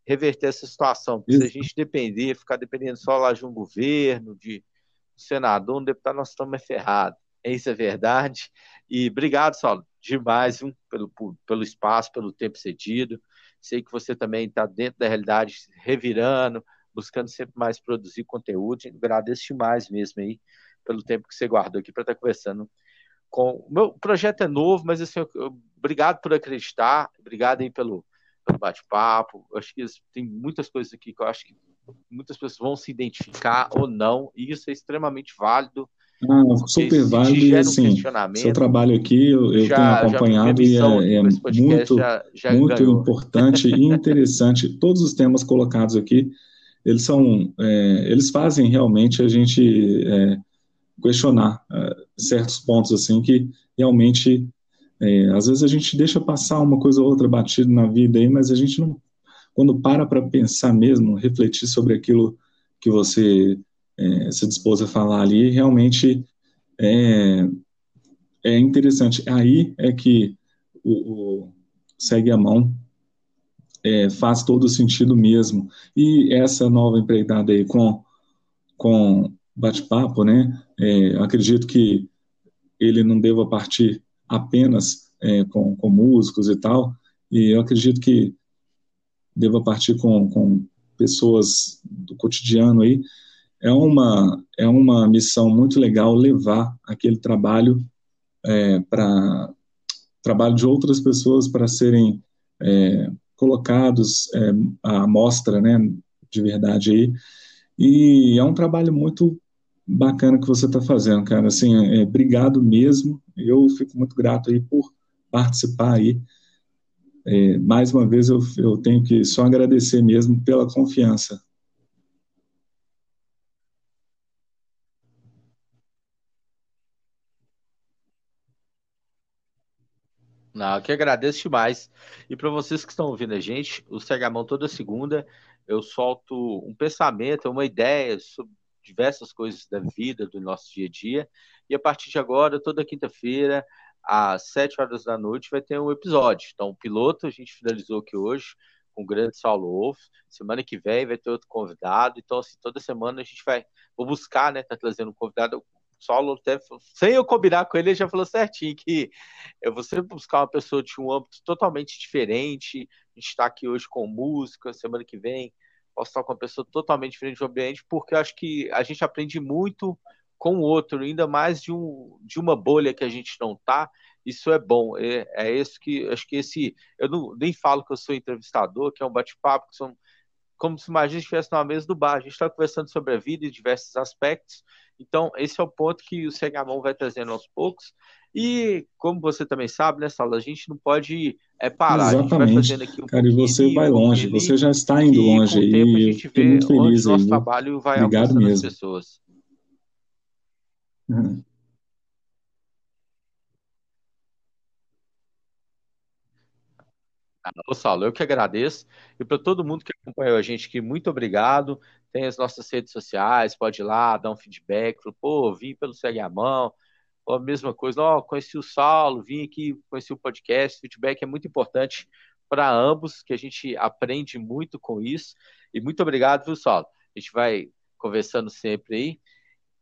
reverter essa situação. Porque se a gente depender, ficar dependendo só lá de um governo, de um senador, um deputado, nós estamos ferrados. Isso é verdade. E obrigado, Saulo, demais viu, pelo, pelo espaço, pelo tempo cedido. Sei que você também está dentro da realidade, revirando, buscando sempre mais produzir conteúdo. Agradeço demais mesmo aí pelo tempo que você guardou aqui para estar tá conversando com. O meu projeto é novo, mas assim, eu, obrigado por acreditar, obrigado aí pelo, pelo bate-papo. Acho que tem muitas coisas aqui que eu acho que muitas pessoas vão se identificar ou não, e isso é extremamente válido. Super válido e assim, seu trabalho aqui eu, eu já, tenho acompanhado e é, é muito, já, já muito importante e interessante. Todos os temas colocados aqui, eles são, é, eles fazem realmente a gente é, questionar uh, certos pontos assim que realmente é, às vezes a gente deixa passar uma coisa ou outra batida na vida aí, mas a gente não quando para para pensar mesmo, refletir sobre aquilo que você é, se dispôs a falar ali, realmente é, é interessante. Aí é que o, o segue a mão é, faz todo sentido mesmo. E essa nova empreitada aí com, com bate-papo, né? É, acredito que ele não deva partir apenas é, com, com, músicos e tal, e eu acredito que deva partir com, com pessoas do cotidiano aí. É uma, é uma missão muito legal levar aquele trabalho é, para trabalho de outras pessoas para serem é, colocados é, à mostra, né, de verdade aí. E é um trabalho muito bacana que você está fazendo, cara. Assim, é, obrigado mesmo. Eu fico muito grato aí por participar aí. É, mais uma vez eu, eu tenho que só agradecer mesmo pela confiança. Não, eu que agradeço demais. E para vocês que estão ouvindo a gente, o Segamão toda segunda eu solto um pensamento, uma ideia sobre diversas coisas da vida, do nosso dia a dia. E a partir de agora, toda quinta-feira, às sete horas da noite, vai ter um episódio. Então, o piloto a gente finalizou aqui hoje com o grande Saulo Wolf. Semana que vem vai ter outro convidado. Então, assim, toda semana a gente vai. Vou buscar, né? Tá trazendo um convidado. O Saulo até, sem eu combinar com ele, ele já falou certinho que eu vou sempre buscar uma pessoa de um âmbito totalmente diferente. A gente está aqui hoje com música, semana que vem posso estar com uma pessoa totalmente diferente do ambiente, porque eu acho que a gente aprende muito com o outro, ainda mais de, um, de uma bolha que a gente não está. Isso é bom. É, é isso que acho que esse. Eu não, nem falo que eu sou entrevistador, que é um bate-papo, que são como se imagina estivesse numa mesa do bar. A gente está conversando sobre a vida em diversos aspectos. Então, esse é o ponto que o Segamão vai trazendo aos poucos. E, como você também sabe, né, Sala, a gente não pode é, parar. Exatamente. Um Cara, e você vai longe, você já está indo longe aí. Eu fiquei muito feliz aí. Nosso trabalho vai Obrigado mesmo. as pessoas. Uhum. Ô, Saulo, eu que agradeço. E para todo mundo que acompanhou a gente aqui, muito obrigado. Tem as nossas redes sociais, pode ir lá, dar um feedback. Pô, vim pelo Segue a Mão a mesma coisa, oh, conheci o Saulo, vim aqui, conheci o podcast, feedback é muito importante para ambos, que a gente aprende muito com isso. E muito obrigado, viu, Saulo? A gente vai conversando sempre aí.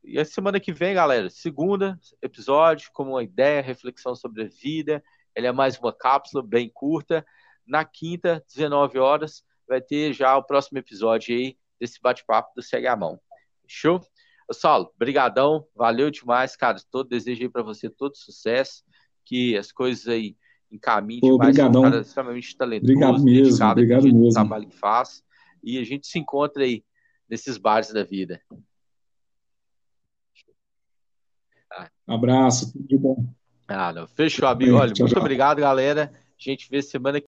E a semana que vem, galera, segunda episódio, com uma ideia, reflexão sobre a vida. Ele é mais uma cápsula bem curta. Na quinta, 19 horas, vai ter já o próximo episódio aí desse bate-papo do Segue a Mão. Show? Saulo, brigadão, valeu demais, cara. Todo desejo aí para você todo sucesso, que as coisas aí encaminhem demais. Obrigadão. Cara extremamente talentoso, Obrigado mesmo, obrigado no mesmo. trabalho que faz. E a gente se encontra aí nesses bares da vida. Abraço, tudo bom. Ah, não. Fechou, amigo. Olha, tchau, muito tchau. obrigado, galera. A gente vê semana que